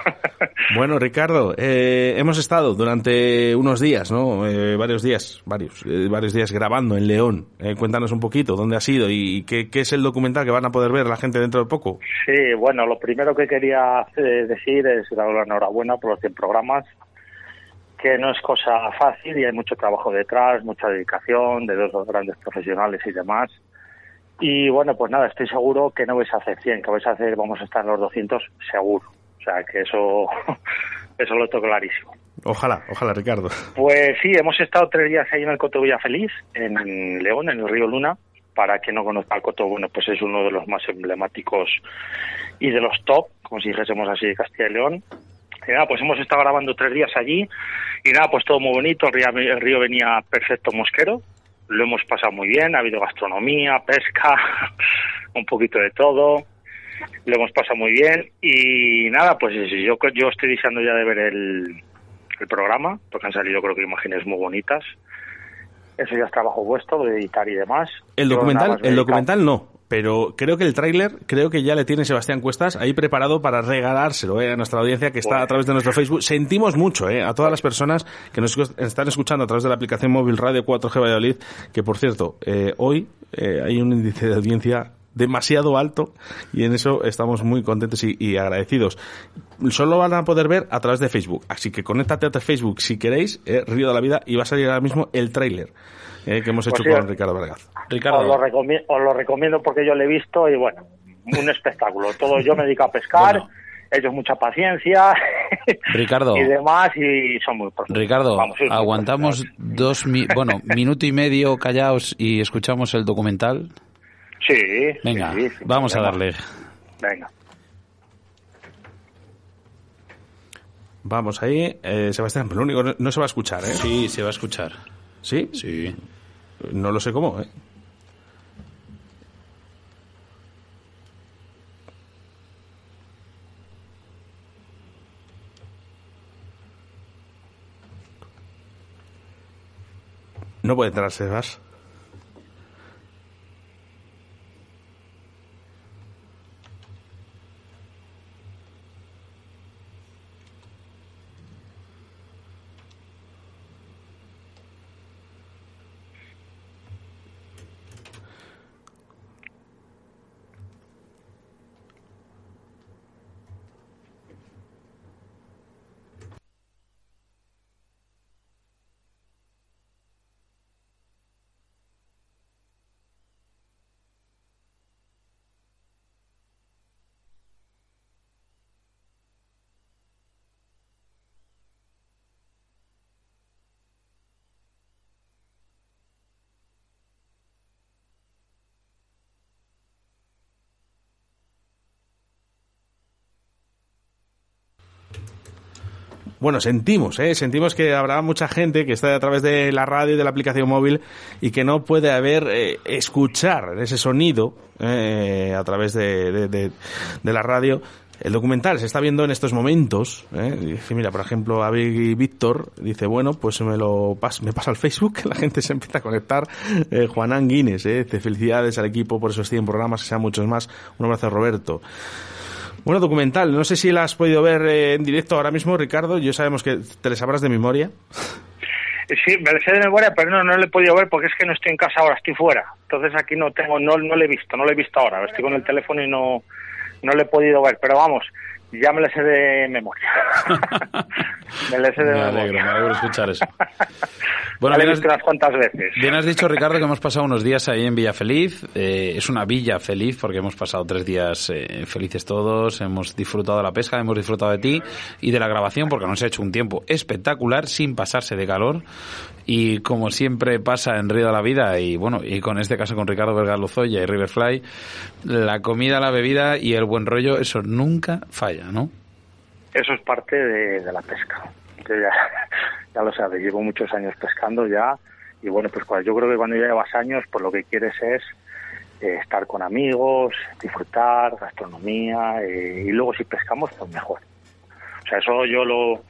Bueno, Ricardo, eh, hemos estado durante unos días, ¿no? Eh, varios días, varios, eh, varios días grabando en León. Cuéntanos un poquito dónde ha sido y qué, qué es el documental que van a poder ver la gente dentro de poco. Sí, bueno, lo primero que quería decir es dar la enhorabuena por los 100 programas, que no es cosa fácil y hay mucho trabajo detrás, mucha dedicación de dos grandes profesionales y demás. Y bueno, pues nada, estoy seguro que no vais a hacer 100, que vais a hacer, vamos a estar en los 200 seguro. O sea, que eso, eso lo tengo clarísimo. Ojalá, ojalá, Ricardo. Pues sí, hemos estado tres días ahí en el Coto Villafeliz, en León, en el río Luna. Para quien no conozca el Coto, bueno, pues es uno de los más emblemáticos y de los top, como si dijésemos así, de Castilla y León. Y nada, pues hemos estado grabando tres días allí y nada, pues todo muy bonito. El río, el río venía perfecto mosquero, lo hemos pasado muy bien, ha habido gastronomía, pesca, un poquito de todo. Lo hemos pasado muy bien y nada, pues yo, yo estoy deseando ya de ver el, el programa, porque han salido creo que imágenes muy bonitas. Eso ya es trabajo vuestro, de editar y demás. El documental, el documental no, pero creo que el tráiler, creo que ya le tiene Sebastián Cuestas ahí preparado para regalárselo eh, a nuestra audiencia que está a través de nuestro Facebook. Sentimos mucho eh, a todas las personas que nos están escuchando a través de la aplicación móvil Radio 4G Valladolid, que por cierto, eh, hoy eh, hay un índice de audiencia demasiado alto y en eso estamos muy contentos y, y agradecidos. Solo van a poder ver a través de Facebook, así que conéctate a Facebook si queréis, eh, Río de la Vida, y va a salir ahora mismo el tráiler eh, que hemos hecho Pues sí, con Ricardo Vergaz. Os lo, recomi- os lo recomiendo porque yo lo he visto y bueno, un espectáculo. Todo yo me dedico a pescar, ellos mucha paciencia Ricardo, y demás y son muy profundos. Ricardo, Vamos, aguantamos dos, mi- bueno, minuto y medio callaos y escuchamos el documental. Sí. Venga, sí, vamos a darle. Venga. Vamos ahí. Eh, Sebastián, pero lo único, no, no se va a escuchar, ¿eh? Sí, se va a escuchar. ¿Sí? Sí. No lo sé cómo, ¿eh? No puede entrar, Sebas. Bueno, sentimos, ¿eh? sentimos que habrá mucha gente que está a través de la radio y de la aplicación móvil y que no puede haber, eh, escuchar ese sonido eh, a través de, de, de, de la radio el documental se está viendo en estos momentos. ¿eh? Dice, mira, por ejemplo, Avi Víctor dice, bueno, pues me lo pas me pasa al Facebook, la gente se empieza a conectar. Eh, Juanán Guinness, ¿eh? Felicidades al equipo por esos 100 programas, que sean muchos más. Un abrazo, Roberto. Bueno, documental. No sé si la has podido ver eh, en directo ahora mismo, Ricardo. Yo sabemos que te le sabrás de memoria. Sí, me lo sé de memoria, pero no, no lo he podido ver porque es que no estoy en casa ahora, estoy fuera. Entonces aquí no tengo, no, no lo he visto, no lo he visto ahora. Estoy con el teléfono y no, no lo he podido ver, pero vamos, ya me lo sé de memoria. me lo sé de me memoria. alegro, me alegro escuchar eso. Bueno, bien cuantas veces. Bien has dicho, Ricardo, que hemos pasado unos días ahí en Villa Feliz. Eh, es una villa feliz porque hemos pasado tres días eh, felices todos. Hemos disfrutado de la pesca, hemos disfrutado de ti y de la grabación porque nos ha hecho un tiempo espectacular sin pasarse de calor. Y como siempre pasa en Río de la Vida, y bueno, y con este caso con Ricardo Vergara Lozoya y Riverfly, la comida, la bebida y el buen rollo, eso nunca falla, ¿no? Eso es parte de, de la pesca. Ya, ya lo sabes, llevo muchos años pescando ya y bueno, pues cuando- yo creo que cuando ya llevas años, pues lo que quieres es eh, estar con amigos, disfrutar, gastronomía eh, y luego si pescamos, pues mejor. O sea, eso yo lo,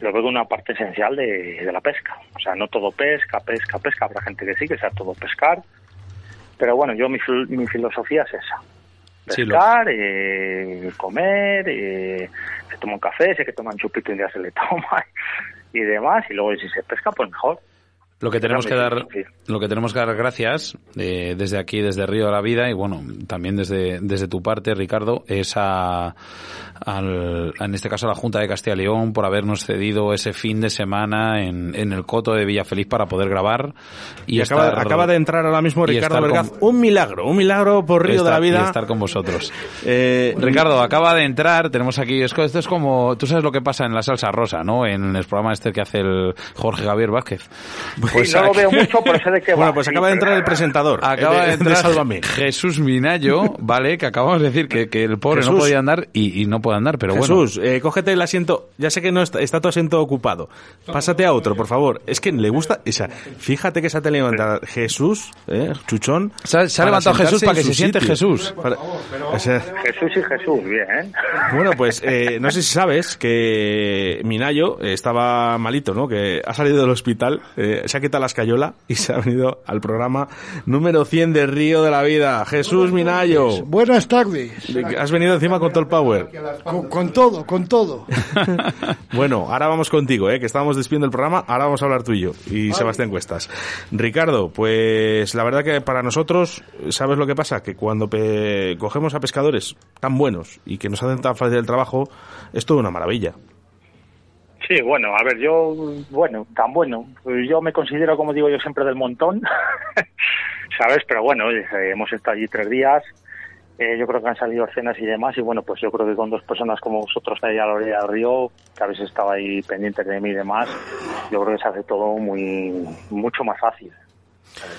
lo veo una parte esencial de, de la pesca. O sea, no todo pesca, pesca, pesca. Habrá gente que sí, que sea todo pescar. Pero bueno, yo mi, mi filosofía es esa. Sí, Pescar, eh, comer, eh, se toma un café, sé que toman chupito y día se le toma y demás. Y luego si se pesca, pues mejor. Lo que tenemos que dar, lo que tenemos que dar gracias eh, desde aquí, desde Río de la Vida y bueno, también desde, desde tu parte, Ricardo, es a, al- en este caso a la Junta de Castilla y León por habernos cedido ese fin de semana en, en el coto de Villafeliz para poder grabar y, Y, acaba, estar- acaba de entrar ahora mismo Ricardo Vergaz. con- Un milagro, un milagro por Río de la estar- y Vida. estar con vosotros. Eh, Ricardo, acaba de entrar, tenemos aquí, esto es como, tú sabes lo que pasa en la salsa rosa, ¿no? En el programa este que hace el Jorge Javier Vázquez. No lo veo mucho, pero sé de qué va. Bueno, pues Sí, acaba de entrar el presentador. Acaba eh, de entrar. Jesús Minayo, ¿vale? Que acabamos de decir que, que el pobre no podía andar y, y no puede andar, pero bueno. Jesús, eh, cógete el asiento. Ya sé que no está, está tu asiento ocupado. Pásate a otro, por favor. Es que le gusta. O sea, fíjate que se ha levantado Jesús, eh, Chuchón. Se ha- se ha para levantado Jesús para que se siente sitio. Jesús. Para- o sea, Jesús y Jesús, bien. bueno, pues eh, no sé si sabes que Minayo eh, estaba malito, ¿no? Que ha salido del hospital, eh, se ha quitado la escayola y se ha venido al programa número 100 de Río de la Vida. Jesús Minayo. Buenas tardes. Has venido encima con todo el power. Con, con todo, con todo. Bueno, ahora vamos contigo, ¿eh? que estábamos despidiendo el programa, ahora vamos a hablar tú y yo, y Sebastián Cuestas. Ricardo, pues la verdad que para nosotros, ¿sabes lo que pasa? Que cuando pe- cogemos a pescadores tan buenos y que nos hacen tan fácil el trabajo, es todo una maravilla. Sí, bueno, a ver, yo, bueno, tan bueno. Yo me considero, como digo yo siempre, del montón, ¿sabes? Pero bueno, eh, hemos estado allí tres días, eh, yo creo que han salido cenas y demás, y bueno, pues yo creo que con dos personas como vosotros ahí a la orilla del río, que habéis estado ahí pendientes de mí y demás, yo creo que se hace todo muy, mucho más fácil.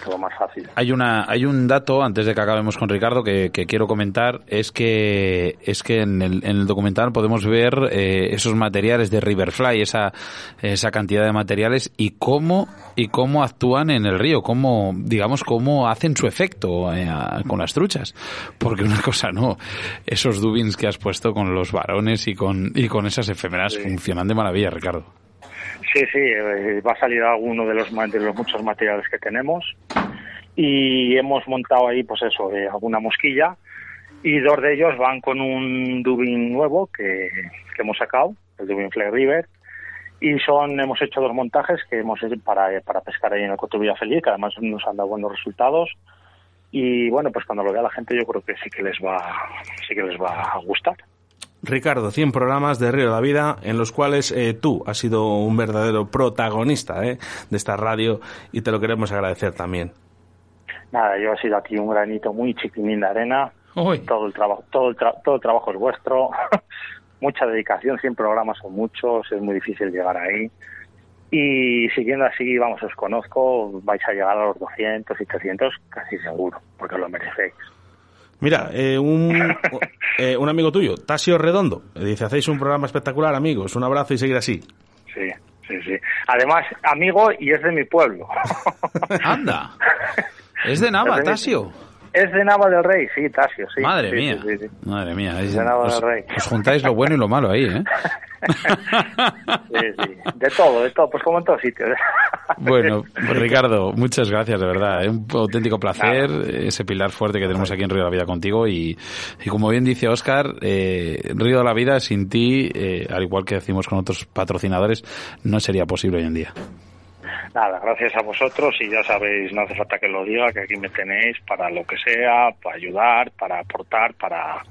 Todo más fácil. Hay una, hay un dato antes de que acabemos con Ricardo que, que quiero comentar es que es que en el, en el documental podemos ver eh, esos materiales de Riverfly, esa esa cantidad de materiales y cómo y cómo actúan en el río, cómo digamos cómo hacen su efecto eh, a- con las truchas, porque una cosa no, esos dubins que has puesto con los varones y con y con esas efemeras funcionan de maravilla, Ricardo. Sí, sí, eh, va a salir alguno de los, de los muchos materiales que tenemos. Y hemos montado ahí, pues eso, eh, alguna mosquilla. Y dos de ellos van con un dubin nuevo que, que hemos sacado, el dubin Flag River. Y son hemos hecho dos montajes que hemos hecho para, para pescar ahí en el Coto Feliz, que además nos han dado buenos resultados. Y bueno, pues cuando lo vea la gente yo creo que sí que les va, sí que les va a gustar. Ricardo, 100 programas de Río de la Vida en los cuales eh, tú has sido un verdadero protagonista eh, de esta radio y te lo queremos agradecer también. Nada, yo he sido aquí un granito muy chiquinín de arena. Todo el trabajo, todo el, tra- todo el trabajo es vuestro. Mucha dedicación, 100 programas son muchos, es muy difícil llegar ahí. Y siguiendo así, vamos, os conozco, vais a llegar a los 200 y 300 casi seguro, porque lo merecéis. Mira, eh, un, eh, un amigo tuyo, Tasio Redondo, dice, hacéis un programa espectacular, amigos, un abrazo y seguir así. sí, sí, sí. Además, amigo y es de mi pueblo. Anda. Es de Nava, Tasio. Es de Nava del Rey, sí, Tasio, sí. Madre Sí, mía. sí, sí, sí. Madre mía. es- De Nava del Rey. os juntáis lo bueno y lo malo ahí, ¿eh? Sí, sí. De todo, de todo, pues como en todos sitios. Bueno, pues, Ricardo, muchas gracias, de verdad. Es un auténtico placer ese pilar fuerte que tenemos aquí en Río de la Vida contigo. Y, y como bien dice Oscar, eh, Río de la Vida sin ti, eh, al igual que decimos con otros patrocinadores, no sería posible hoy en día. Nada, gracias a vosotros y ya sabéis, no hace falta que lo diga, que aquí me tenéis para lo que sea, para ayudar, para aportar, para,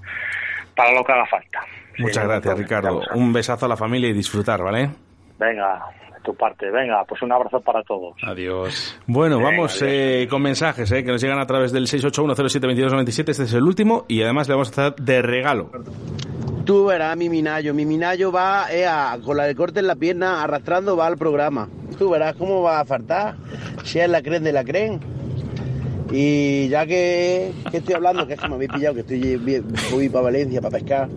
para lo que haga falta. Muchas Sí, gracias, Ricardo. Un besazo a la familia y disfrutar, ¿vale? Venga, de tu parte, venga, pues un abrazo para todos. Adiós. Bueno, Venga, vamos eh, con mensajes eh, que nos llegan a través del 681072297. Este es el último y además le vamos a hacer de regalo. Tú verás mi Minayo. Mi Minayo va eh, a- con la de corte en la pierna, arrastrando, va al programa. Tú verás cómo va a faltar. Si es la creen de la creen. Y ya que, que estoy hablando, que es que me habéis pillado, que estoy voy para Valencia para pescar,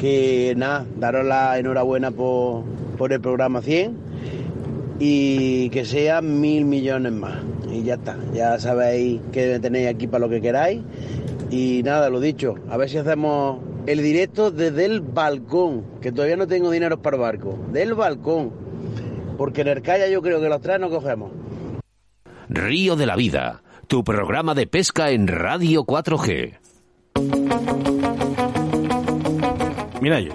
que nada, daros la enhorabuena por, por el programa 100 y que sean mil millones más. Y ya está, ya sabéis que tenéis aquí para lo que queráis. Y nada, lo dicho, a ver si hacemos el directo desde el balcón, que todavía no tengo dinero para el barco, del balcón. Porque en Ercaya yo creo que los tres no cogemos. Río de la Vida, tu programa de pesca en Radio 4G. Mira yo.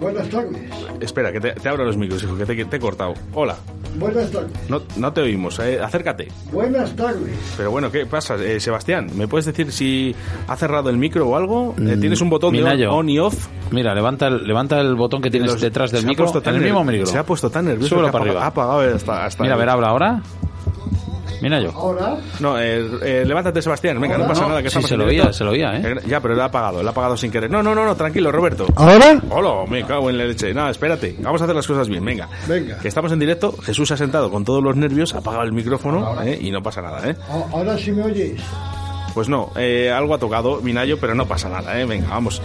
Buenas tardes. Espera, que te, te abro los micros, hijo, que te, que te he cortado. Hola. Buenas tardes. No, no te oímos, eh, acércate. Buenas tardes. Pero bueno, ¿qué pasa? Eh, Sebastián, ¿me puedes decir si ha cerrado el micro o algo? Eh, Mm, ¿Tienes un botón de on, on y off? Mira, levanta el, levanta el botón que tienes Los- detrás del se ha micro, puesto tan en el mismo micro. Se ha puesto tan nervioso que ha para apagado- arriba. ha apagado hasta... hasta Mira, a ver, habla ahora. Mira yo. Ahora, No, eh, eh, levántate, Sebastián. Venga, no pasa nada. Que sí, se lo oía, se lo oía, ¿eh? Ya, pero lo ha apagado, lo ha apagado sin querer. No, no, no, no, tranquilo, Roberto. ¿Ahora? Hola, me cago en la leche. No, espérate. Vamos a hacer las cosas bien, venga. Venga. Que estamos en directo. Jesús se ha sentado con todos los nervios, ha apagado el micrófono eh, y no pasa nada, ¿eh? ahora sí me oyes. Pues no, eh, algo ha tocado Minayo, pero no pasa nada, ¿eh? Venga, vamos.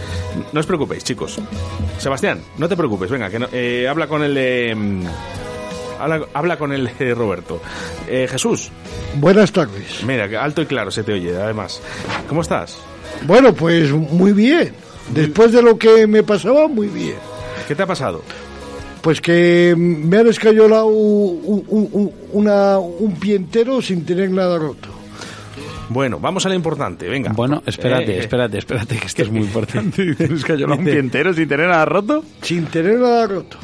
No os preocupéis, chicos. Sebastián, no te preocupes, venga, que no- eh, habla con el de... Habla, habla con el de Roberto. Eh, Jesús, Buenas tardes. mira, alto y claro se te oye, además. ¿Cómo estás? Bueno, pues muy bien. Después de lo que me pasaba, muy bien. ¿Qué te ha pasado? Pues que me han escayolado un, un- un- una, un pie entero sin tener nada roto. Bueno, vamos a lo importante, venga. Bueno, espérate, Eh, espérate, espérate, que esto es muy importante. Tienes que ayudar un pie entero sin tener nada roto. Sin tener nada roto.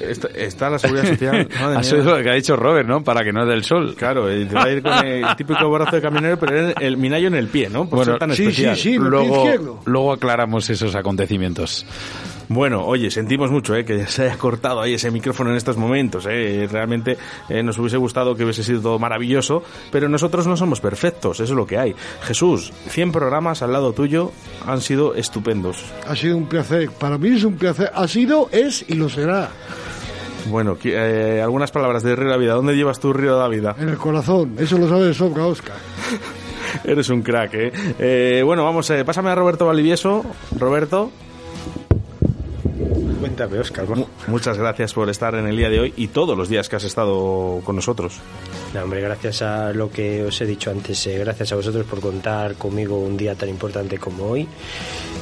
Está, está la seguridad social. madre mía. oído lo que ha dicho Robert, ¿no? Para que no dé el sol. Claro, eh, te va a ir con el típico brazo de camionero, pero el, el minayo en el pie, ¿no? Por ser tan especial. luego, luego aclaramos esos acontecimientos. Bueno, oye, sentimos mucho eh, que se haya cortado ahí ese micrófono en estos momentos. Eh. Realmente eh, nos hubiese gustado que hubiese sido todo maravilloso, pero nosotros no somos perfectos, eso es lo que hay. Jesús, 100 programas al lado tuyo han sido estupendos. Ha sido un placer. Para mí es un placer. Ha sido, es y lo será. Bueno, eh, algunas palabras de Río de la Vida. ¿Dónde llevas tu Río de la Vida? En el corazón. Eso lo sabe de sobra, Oscar. Eres un crack, ¿eh? Eh, bueno, vamos, eh, pásame a Roberto Valdivieso. Roberto. Cuéntame, Oscar. Mu- muchas gracias por estar en el día de hoy y todos los días que has estado con nosotros. No, hombre, gracias a lo que os he dicho antes, eh, gracias a vosotros por contar conmigo un día tan importante como hoy.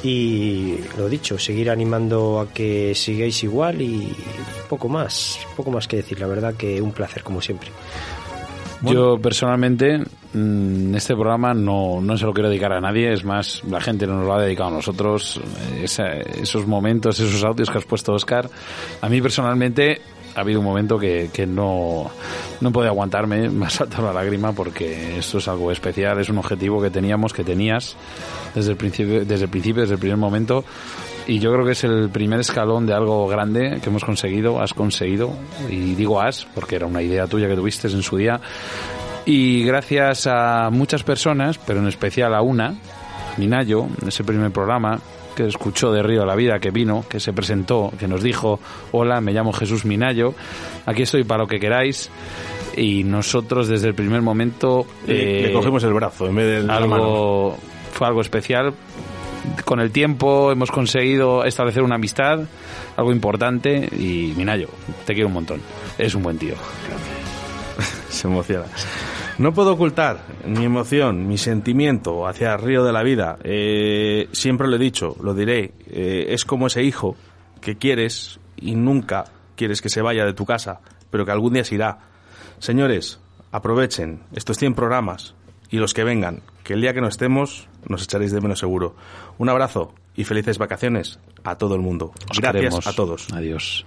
Y lo dicho, seguir animando a que sigáis igual y poco más, poco más que decir. La verdad que un placer, como siempre. Yo personalmente mm, este programa no, no se lo quiero dedicar a nadie, es más, la gente nos lo ha dedicado a nosotros, eh, esa- esos momentos, esos audios que has puesto Oscar. A mí personalmente ha habido un momento que, que no, no podía aguantarme, me ha saltado la lágrima porque esto es algo especial, es un objetivo que teníamos, que tenías desde el principio, desde el principio, desde el primer momento. Y yo creo que es el primer escalón de algo grande que hemos conseguido, has conseguido, y digo has, porque era una idea tuya que tuviste en su día, y gracias a muchas personas, pero en especial a una, Minayo, ese primer programa, que escuchó de Río de la Vida, que vino, que se presentó, que nos dijo, hola, me llamo Jesús Minayo, aquí estoy para lo que queráis, y nosotros desde el primer momento... Le- le cogimos el brazo en vez de la Fue algo especial con el tiempo hemos conseguido establecer una amistad, algo importante, y Minayo, te quiero un montón. Es un buen tío. Se emociona. No puedo ocultar mi emoción, mi sentimiento hacia río de la vida. Eh, siempre lo he dicho, lo diré. eh, es como ese hijo que quieres y nunca quieres que se vaya de tu casa, pero que algún día se irá. Señores, aprovechen estos 100 programas y los que vengan, que el día que no estemos nos echaréis de menos seguro. Un abrazo y felices vacaciones a todo el mundo. Os Gracias queremos. a todos. Adiós.